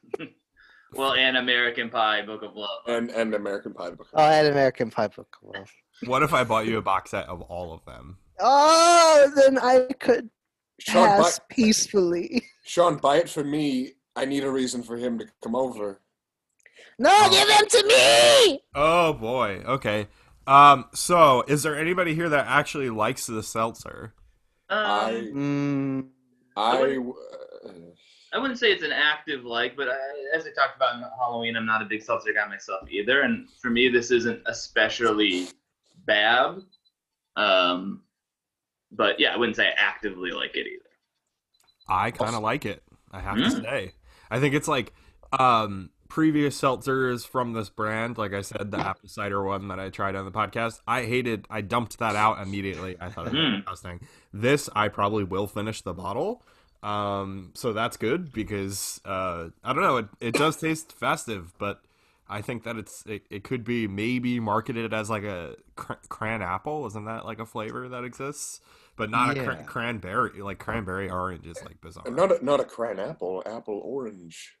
Well, and American Pie, Book of Love. And and American Pie. the book. Oh, I had American Pie Book of Love. What if I bought you a box set of all of them? Oh, then I could Sean, buy, pass peacefully. Sean, buy it for me. I need a reason for him to come over. No, Oh. give them to me. Oh boy. Okay. Um. So, is there anybody here that actually likes the seltzer? I Um, Mm, I uh, I wouldn't say it's an active like, but I, as I talked about in Halloween, I'm not a big seltzer guy myself either. And for me, this isn't especially bad. Um, but yeah, I wouldn't say I actively like it either. I kind of like it. I have to Mm. say. I think it's like um previous seltzers from this brand, like I said, the apple cider one that I tried on the podcast. I hated. I dumped that out immediately. I thought it was Mm. disgusting. This I probably will finish the bottle. Um, so that's good because uh, I don't know. It it does taste festive, but I think that it's it, it could be maybe marketed as like a cr- cran apple. Isn't that like a flavor that exists? But not a cr- cranberry. Like cranberry orange is like bizarre. not a, not a cran apple, apple orange.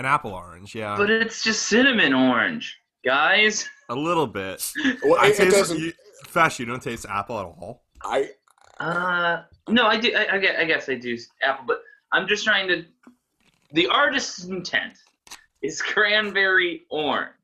An apple orange, yeah, But it's just cinnamon orange, guys. a little bit. Well, I it, it taste. doesn't. You, Fesh, you don't taste apple at all. I Uh, no, I do. I, I, guess, I guess I do apple, but I'm just trying to. The artist's intent is cranberry orange.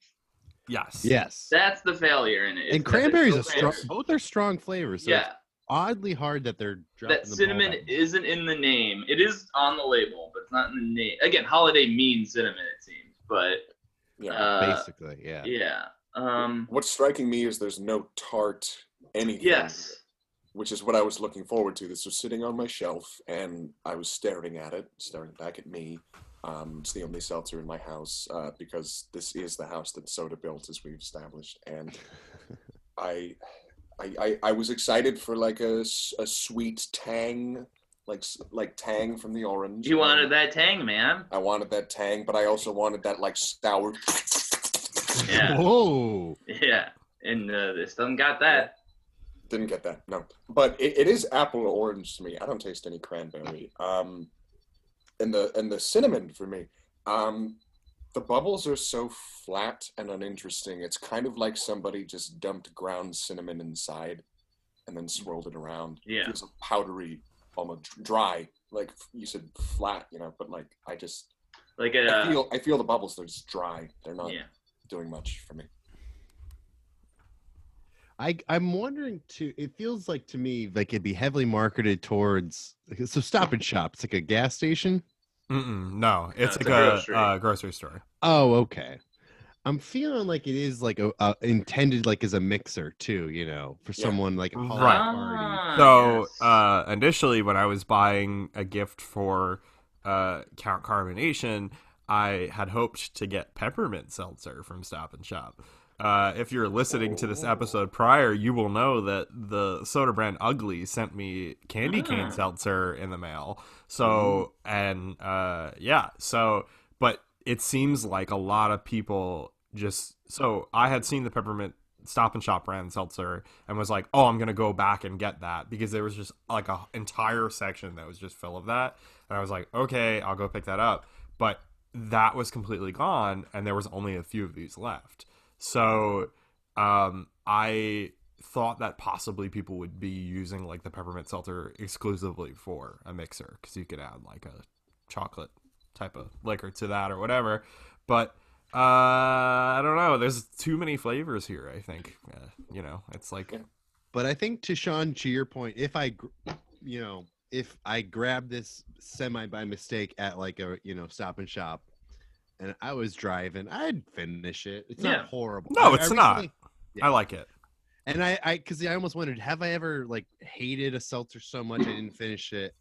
Yes. Yes. That's the failure in it. and cranberries there's cranberry's no a strong. Both are strong flavors. So Yeah, it's oddly hard that they're dropping that the ball cinnamon isn't in the name. It is on the label, but it's not in the name. Again, holiday means cinnamon, it seems, but yeah. uh, basically, yeah. yeah. Um, What's striking me is there's no tart anything. yes. Which is what I was looking forward to. This was sitting on my shelf, and I was staring at it, staring back at me. Um, it's the only seltzer in my house uh, because this is the house that Soda built, as we've established. And I, I, I, I was excited for like a, a sweet tang, like like tang from the orange. You wanted that tang, man. I wanted that tang, but I also wanted that like sour. Yeah. Whoa. Yeah. And uh, this doesn't got that. Didn't get that, no. But it, it is apple or orange to me. I don't taste any cranberry. Um, and the and the cinnamon for me. Um, the bubbles are so flat and uninteresting. It's kind of like somebody just dumped ground cinnamon inside, and then swirled it around. Yeah. It feels powdery, almost dry. Like you said, flat. You know, but like I just Like I a. feel I feel the bubbles. They're just dry. They're not yeah. doing much for me. I I'm wondering too. It feels like to me like it'd be heavily marketed towards. So Stop and Shop. It's like a gas station. Mm-mm, no, it's it's like a a, grocery. uh, grocery store. Oh, okay. I'm feeling like it is like a, a intended like as a mixer too. You know, for Yeah. someone like a holiday Right. party. Ah, So yes. uh, initially, when I was buying a gift for uh, Count Carbonation, I had hoped to get peppermint seltzer from Stop and Shop. Uh, if you're listening to this episode prior, you will know that the soda brand Ugly sent me candy cane Ah. seltzer in the mail. So and uh, yeah, so but it seems like a lot of people just so I had seen the peppermint Stop and Shop brand seltzer and was like, "Oh, I'm gonna go back and get that," because there was just like an entire section that was just full of that, and I was like, "Okay, I'll go pick that up." But that was completely gone, and there was only a few of these left. So, um, I thought that possibly people would be using like the peppermint seltzer exclusively for a mixer because you could add like a chocolate type of liquor to that or whatever. But uh, I don't know. There's too many flavors here. I think uh, you know it's like But I think to Sean, to your point, if I, you know, if I grab this semi by mistake at like a you know Stop and Shop, and I was driving, I'd finish it. It's Yeah. not horrible. No, it's I not. recently- I like it. And I, I, because I almost wondered, have I ever like hated a seltzer so much I didn't finish it?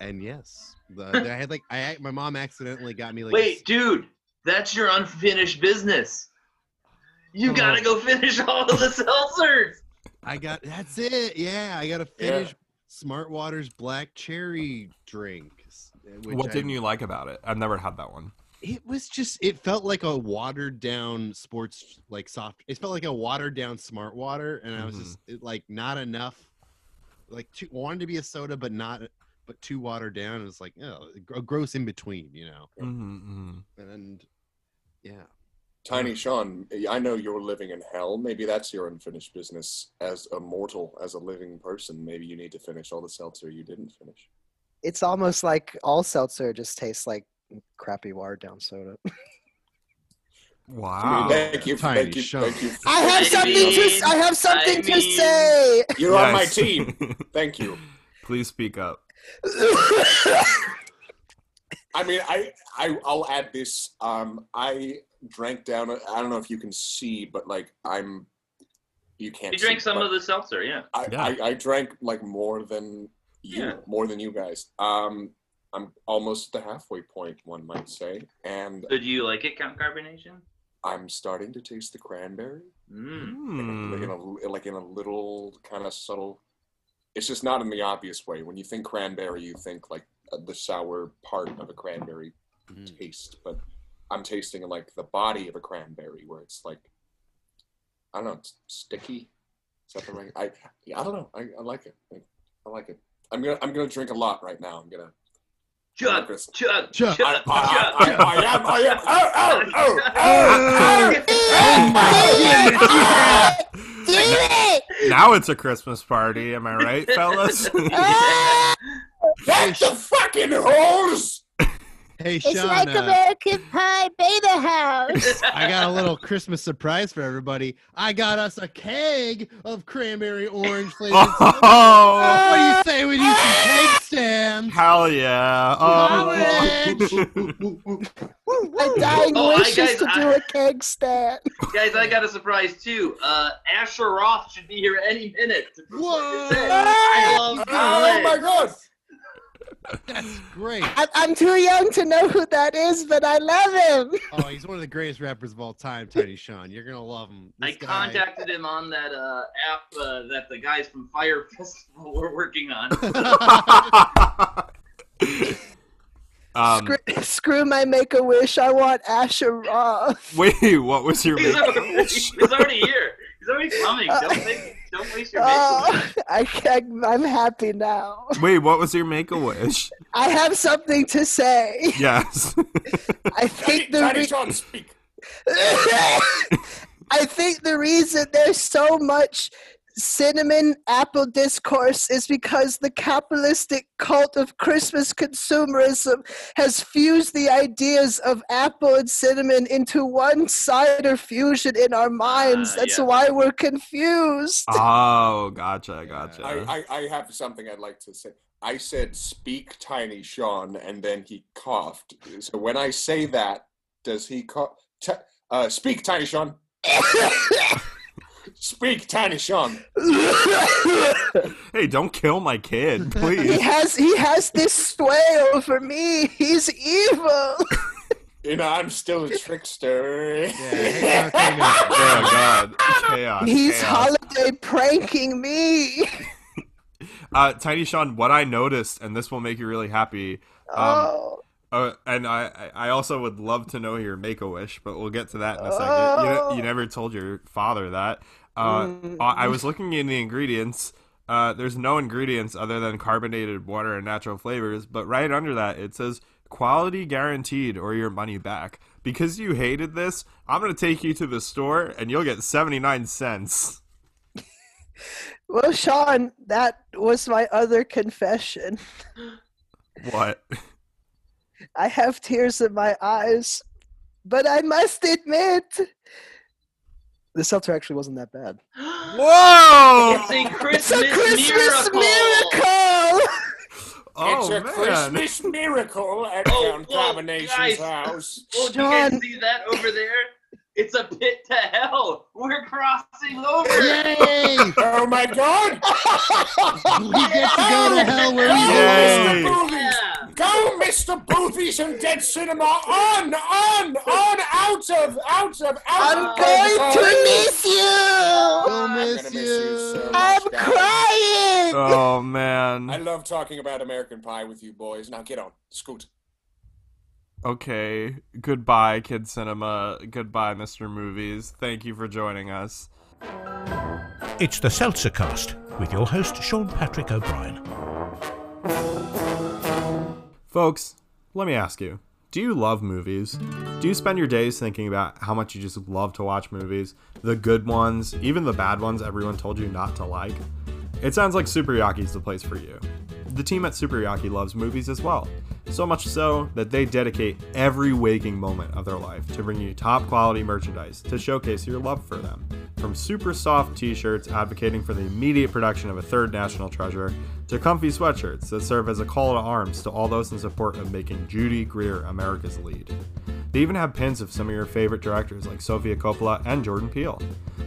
And yes, the, I had like I, my mom accidentally got me like. a Wait, dude, that's your unfinished business. You Oh. gotta go finish all of the seltzers. I got that's it. Yeah, I got to Yeah. finish Smart Water's black cherry drink. Eh, what I- didn't you like about it? I've never had that one. It was just. It felt like a watered down sports like soft. It felt like a watered down Smart Water, and I was Mhm. just it, like not enough. Like too, wanted to be a soda, but not, but too watered down. It was like oh, a gross in between, you know. Mm-hmm, And yeah, Tiny Sean, I know you're living in hell. Maybe that's your unfinished business. As a mortal, as a living person, maybe you need to finish all the seltzer you didn't finish. It's almost like all seltzer just tastes like crappy watered down soda. Wow. Thank you, Tiny thank you, Sean. thank you. I have something to. I have something I to mean- say. You're on my Yes. team. Thank you. Please speak up. I mean, I, I, I'll add this. Um, I drank down. I I don't know if you can see, but like I'm, you can't. You drank see, some but of the seltzer, yeah. I, Yeah. I, I drank like more than you, Yeah. more than you guys. Um, I'm almost at the halfway point, one might say, and So do you like it, Count Carbonation? I'm starting to taste the cranberry, Mm. like, in Hmm. a, like in a little kind of subtle. It's just not in the obvious way. When you think cranberry, you think like uh, the sour part of a cranberry Mm. taste, but I'm tasting like the body of a cranberry, where it's like I don't know, it's sticky. Is that the right? I yeah, I don't know. I, I like it. I, I like it. I'm gonna I'm gonna drink a lot right now. I'm gonna. Chug, Chris. chug, Chug. chug, I, chug. I, I, I am. I am. Oh, oh, oh, oh, oh, Damn now it's a Christmas party. Am I right, fellas? Ah! What the fucking holes? Hey It's Sean, like uh, American Pie Beta House. I got a little Christmas surprise for everybody. I got us a keg of cranberry orange flavored. soda. oh, What do you say we do some keg stands? hell yeah! Oh. A dying Oh, I- wish is guys, to I- do a keg stand. Guys, I got a surprise too. Uh, Asher Roth should be here any minute. to Whoa! I love Oh my college. God! That's great. I, I'm too young to know who that is, but I love him. Oh, he's one of the greatest rappers of all time, Tiny Sean. You're gonna love him. I guy- contacted him on that uh, app uh, that the guys from Fyre Festival were working on. um, screw, screw my make a wish. I want Asher Roth. wait, what was your he's, already, he's already here. He's already coming. Don't, make, don't waste your Oh, make I can't, I'm happy now. Wait, what was your make a wish? I have something to say. Yes. I think the Tiny re- Sean, speak. I think the reason there's so much cinnamon apple discourse is because the capitalistic cult of Christmas consumerism has fused the ideas of apple and cinnamon into one cider fusion in our minds. Ah, That's yeah. why we're confused. oh, gotcha, gotcha. I, I, I have something I'd like to say. I said, speak, Tiny Sean, and then he coughed. So when I say that, does he cough? T- uh, speak, Tiny Sean. Speak, Tiny Sean. hey, don't kill my kid, please. he has he has this sway over me. He's evil. You know, I'm still a trickster. Yeah, hang on, hang on. oh God, chaos. He's chaos. holiday pranking me. Uh, Tiny Sean, what I noticed, and this will make you really happy. Um, oh. Uh, and I, I I also would love to know your make a wish, but we'll get to that in a second. You, Oh. ne- you never told your father that. Uh, Mm. I I was looking in the ingredients. Uh, there's no ingredients other than carbonated water and natural flavors, but right under that it says quality guaranteed or your money back. Because you hated this, I'm gonna take you to the store and you'll get 79 cents. Well, Sean, that was my other confession. What? I have tears in my eyes, but I must admit, the seltzer actually wasn't that bad. Whoa! It's a It's Christmas, a Christmas miracle. miracle! Oh it's a man! Christmas miracle at Oh, Count Combination's guys. house. Oh, do you guys see that over there? It's a pit to hell. We're crossing over. Yay! Oh my God! We get to go to hell where we Yay. Want. Mr. Boobies! Yeah. Go, Mr. Boobies and Dead Cinema! On, on, on, out of, out of, out I'm of going to purgatory. miss you! I'll I'm miss gonna miss you so much, I'm guys. crying! Oh man. I love talking about American Pie with you boys. Now get on, scoot. Okay. Goodbye, Kid Cinema. Goodbye, Mr. Movies. Thank you for joining us. It's the Seltzer Cast with your host Sean Patrick O'Brien. Folks, let me ask you do you love movies? Do you spend your days thinking about how much you just love to watch movies? The good ones, even the bad ones everyone told you not to like? It sounds like Super Yaki's the place for you. The team at Super Yaki loves movies as well. So much so that they dedicate every waking moment of their life to bring you top quality merchandise to showcase your love for them. From super soft t shirts advocating for the immediate production of a third national treasure, to comfy sweatshirts that serve as a call to arms to all those in support of making Judy Greer America's lead. They even have pins of some of your favorite directors like Sofia Coppola and Jordan Peele.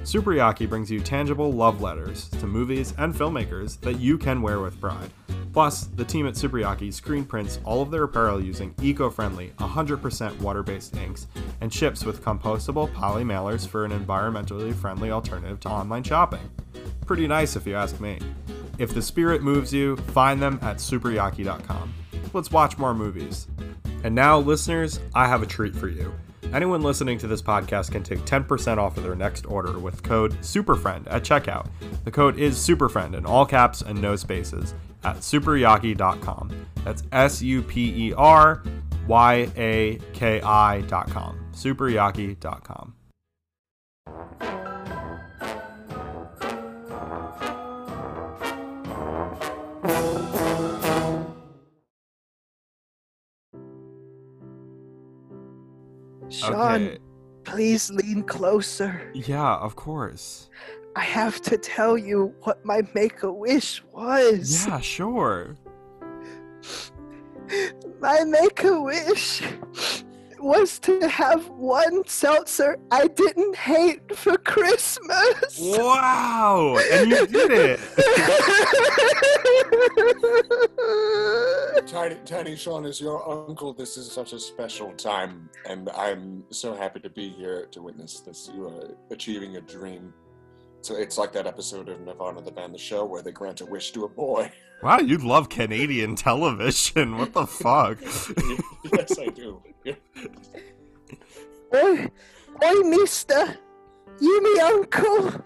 Super Yaki brings you tangible love letters to movies and filmmakers that you can wear with pride. Plus, the team at Super Yaki screen prints all of their apparel using eco-friendly, 100% water-based inks and ships with compostable poly mailers for an environmentally friendly alternative to online shopping. Pretty nice if you ask me. If the spirit moves you, find them at superyaki.com. Let's watch more movies. And now, listeners, I have a treat for you. Anyone listening to this podcast can take 10% off of their next order with code SUPERFRIEND at checkout. The code is SUPERFRIEND in all caps and no spaces at superyaki.com. That's S U P E R Y A K I.com. Superyaki.com. Sean, Okay. please lean closer. Yeah, of course. I have to tell you what my make a wish was. Yeah, sure. My make a wish was to have one seltzer I didn't hate for Christmas. Wow! And you did it! Tiny, Tiny Sean is your uncle. This is such a special time, and I'm so happy to be here to witness this. You are achieving a dream. So it's like that episode of Nirvana, the band, the show, where they grant a wish to a boy. Wow, you love Canadian television. What the fuck? yes, I do. Oi, oi, mister. You me uncle.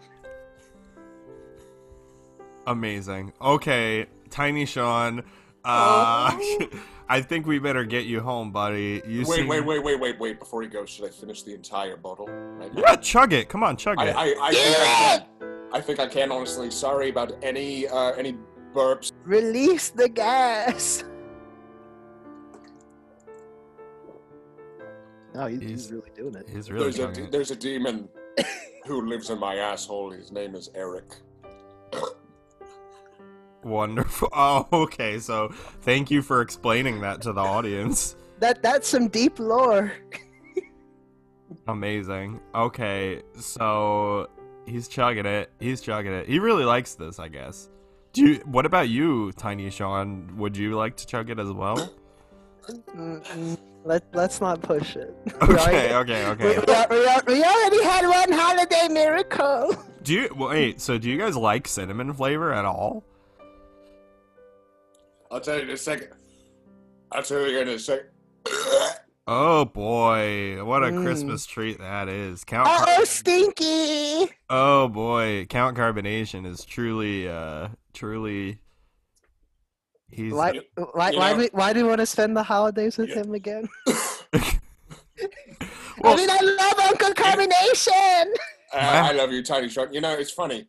Amazing. Okay, Tiny Sean. Uh, I think we better get you home, buddy. You wait, seem- wait, wait, wait, wait, wait. Before he goes, should I finish the entire bottle? Right? Yeah, chug it. Come on, chug I, it. I, I think I can. I think I can. Honestly, sorry about any uh, any burps. Release the gas. No, he's, He's- he's really doing it. He's really There's a it. there's a demon who lives in my asshole. His name is Eric. Wonderful. Oh, okay. So thank you for explaining that to the audience. That that's some deep lore. Amazing. Okay, so he's chugging it. He's chugging it. He really likes this, I guess. Do you? What about you, Tiny Sean? Would you like to chug it as well? Let let's not push it. Okay, okay, We, okay. we, we, we already had one holiday miracle. Do you wait? So do you guys like cinnamon flavor at all? I'll tell you in a second. I'll tell you in a second. Oh boy, what a Mm. Christmas treat that is! Count. Uh Car- oh, stinky. oh boy, Count Carbonation is truly, uh, truly. He's Why, why, you why, know- do, why do you want to spend the holidays with Yeah. him again? Well- I mean, I love Uncle Carbonation. Uh, I love you, Tiny Shark. You know, it's funny.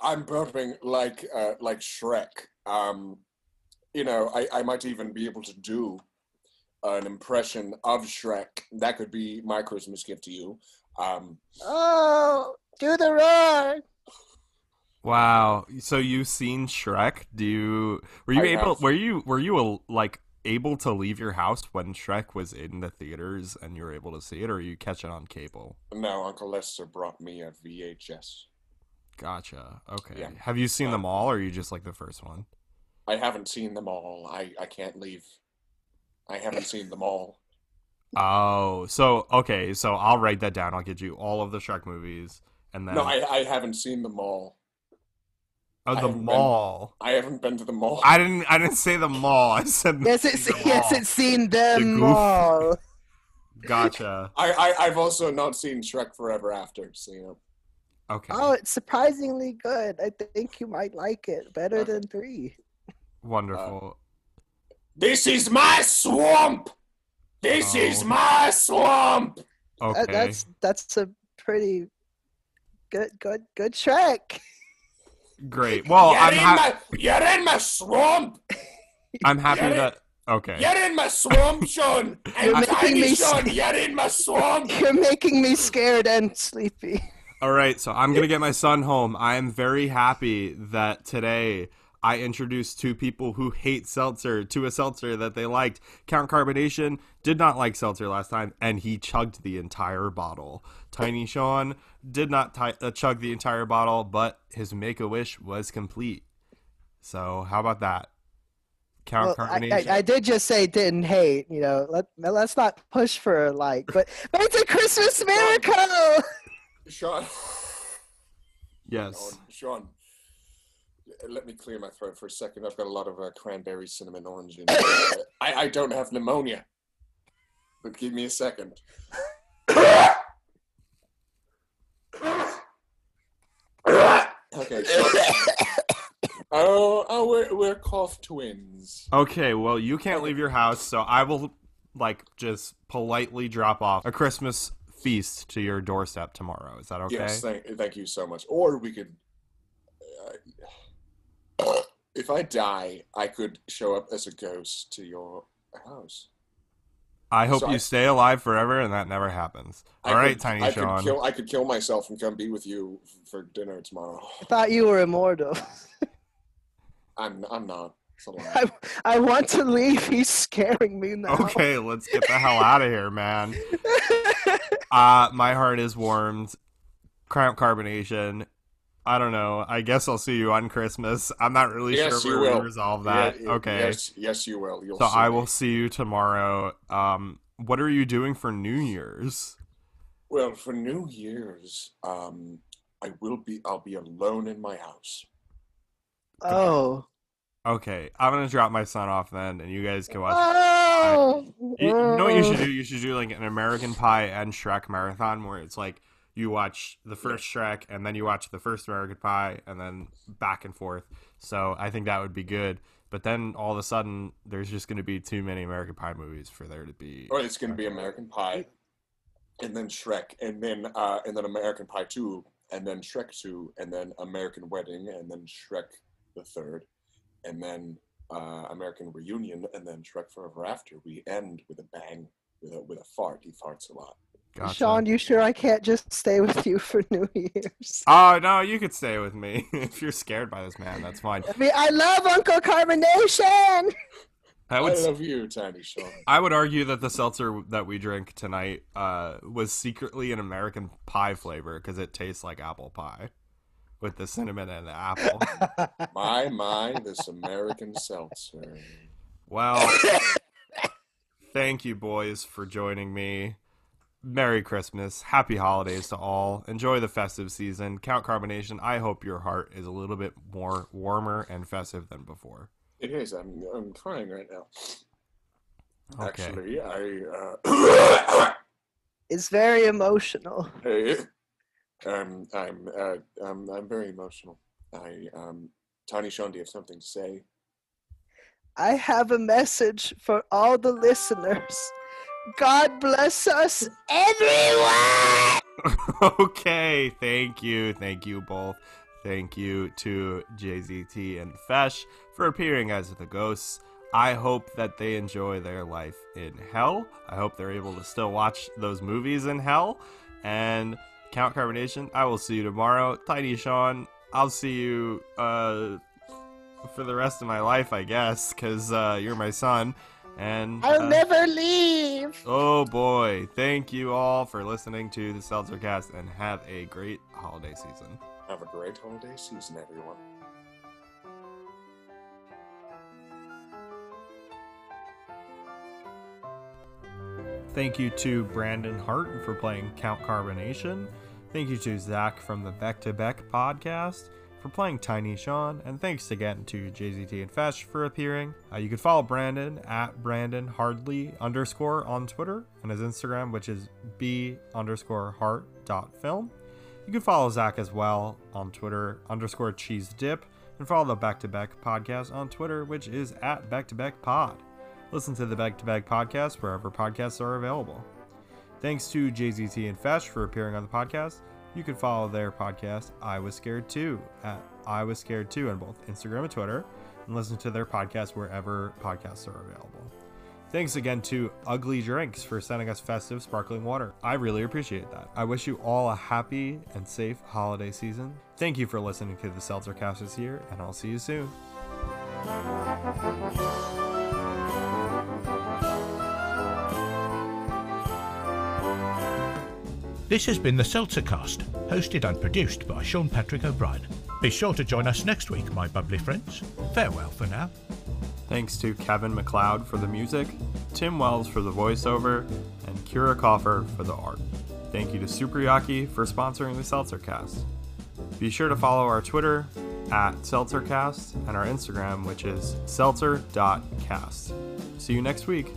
I'm burping like uh, like Shrek. Um, you know, I, I might even be able to do an impression of Shrek. That could be my Christmas gift to you. Um, Oh, do the roar. Wow. So you've seen Shrek? Do you were you I able have. were you were you uh, like able to leave your house when Shrek was in the theaters and you were able to see it or you catch it on cable? no, Uncle Lester brought me a VHS. Gotcha. Okay. Yeah. Have you seen Uh, them all or are you just like the first one? I haven't seen them all. I, I can't leave. I haven't seen them all. Oh, so okay, so I'll write that down. I'll get you all of the Shrek movies and then No, I, I haven't seen them all. oh, the haven't been- mall. I haven't been to the mall. I didn't I didn't say the mall. I said Yes, it's the yes, mall. it's seen them goof. all. Gotcha. I, I, I've also not seen Shrek Forever After, so you know. Okay. Oh, it's surprisingly good. I think you might like it better Okay. than three. Wonderful. Uh, this is my swamp! This oh. is Oh. my swamp! okay. That, that's that's a pretty good good good Shrek. Great. Well, you're, I'm in ha- my, you're in my swamp! I'm happy Get it? that okay. You're in my swamp, Sean! You're making Tiny me Sean, s- you're in my swamp! You're making me scared and sleepy. All right, so I'm gonna get my son home. I am very happy that today I introduced two people who hate seltzer to a seltzer that they liked. Count Carbonation did not like seltzer last time, and he chugged the entire bottle. Tiny Sean did not ti uh, chug the entire bottle, but his make a wish was complete. So how about that? Count Well, Carbonation. I, I did just say didn't hate. You know, let let's not push for a like, but but it's a Christmas miracle. Sean. yes. Sean, Sean, let me clear my throat for a second. I've got a lot of uh, cranberry cinnamon orange in. I, I don't have pneumonia. But give me a second. okay. So, oh, oh, we're, we're cough twins. Okay, well, you can't leave your house, so I will like just politely drop off a Christmas feast to your doorstep tomorrow. Is that okay? Yes, thank, thank you so much. Or we could. Uh, if I die, I could show up as a ghost to your house. I hope So you I- stay alive forever and that never happens. I All right, could- Tiny I Sean. Could kill, I could kill myself and come be with you for dinner tomorrow. I thought you were immortal. I'm I'm not. It's a lie. I, I want to leave. He's scaring me now. Okay, let's get the hell out of here, man. Uh, my heart is warmed. Count Carbonation. I don't know. I guess I'll see you on Christmas. I'm not really Yes, sure you where we will. resolve that. Yeah, okay. Yes, yes, you will. You'll so see I me. will see you tomorrow. Um, what are you doing for New Year's? Well, for New Year's, um, I will be. I'll be alone in my house. Oh. Okay, I'm gonna drop my son off then, and you guys can watch. Oh. You, you know what you should do? You should do like an American Pie and Shrek marathon where it's like you watch the first Shrek and then you watch the first American Pie and then back and forth. So I think that would be good. But then all of a sudden, there's just going to be too many American Pie movies for there to be. Or it's going to be American Pie, and then Shrek, and then uh, and then American Pie Two, and then Shrek Two, and then American Wedding, and then Shrek the Third, and then uh, American Reunion, and then Shrek Forever After. We end with a bang, with a with a fart. He farts a lot. Gotcha. Sean, you sure I can't just stay with you for New Year's? Oh no, you could stay with me if you're scared by this man. That's fine. I mean, I love Uncle Carbonation. I I, would. love you, Tiny Sean. I would argue that the seltzer that we drink tonight uh, was secretly an American pie flavor because it tastes like apple pie with the cinnamon and the apple. My my, this American seltzer. well, thank you, boys, for joining me. Merry Christmas. Happy holidays to all. Enjoy the festive season. Count Carbonation, I hope your heart is a little bit more warmer and festive than before. It is. I'm I'm crying right now. Okay. Actually, I. Uh, It's very emotional. Hey, um, I'm, uh, I'm, I'm very emotional. I, um, Tiny Sean, do you have something to say? I have a message for all the listeners. God bless us, everyone. okay, thank you, thank you both. Thank you to JZT and Fesh for appearing as the ghosts. I hope that they enjoy their life in hell. I hope they're able to still watch those movies in hell. And Count Carbonation, I will see you tomorrow. Tiny Sean, I'll see you uh, for the rest of my life, I guess, because uh, you're my son. And I'll uh, never leave. Thank you all for listening to the Seltzer Cast and have a great holiday season. Have a great holiday season, everyone. Thank you to Brandon Hart for playing Count Carbonation. Thank you to Zach from the Beck 2 Beck podcast for playing Tiny Sean. And thanks again to JZT and Fesh for appearing. Uh, you can follow Brandon at Brandon Hardley underscore on Twitter and his Instagram, which is b underscore heart dot film. You can follow Zach as well on Twitter underscore cheese dip and follow the Beck 2 Beck podcast on Twitter, which is at Beck 2 Beck Pod. Listen to the Beck 2 Beck podcast wherever podcasts are available. Thanks to JZT and Fesh for appearing on the podcast. You can follow their podcast, I Was Scared Too, at I Was Scared Too on both Instagram and Twitter, and listen to their podcast wherever podcasts are available. Thanks again to Ugly Drinks for sending us festive sparkling water. I really appreciate that. I wish you all a happy and safe holiday season. Thank you for listening to the Seltzer Cast this year, and I'll see you soon. This has been the Seltzer Cast, hosted and produced by Sean Patrick O'Brien. Be sure to join us next week, my bubbly friends. Farewell for now. Thanks to Kevin MacLeod for the music, Tim Wells for the voiceover, and Kyra Kaufer for the art. Thank you to Superyaki for sponsoring the Seltzercast. Be sure to follow our Twitter at Seltzercast and our Instagram, which is seltzer.cast. See you next week.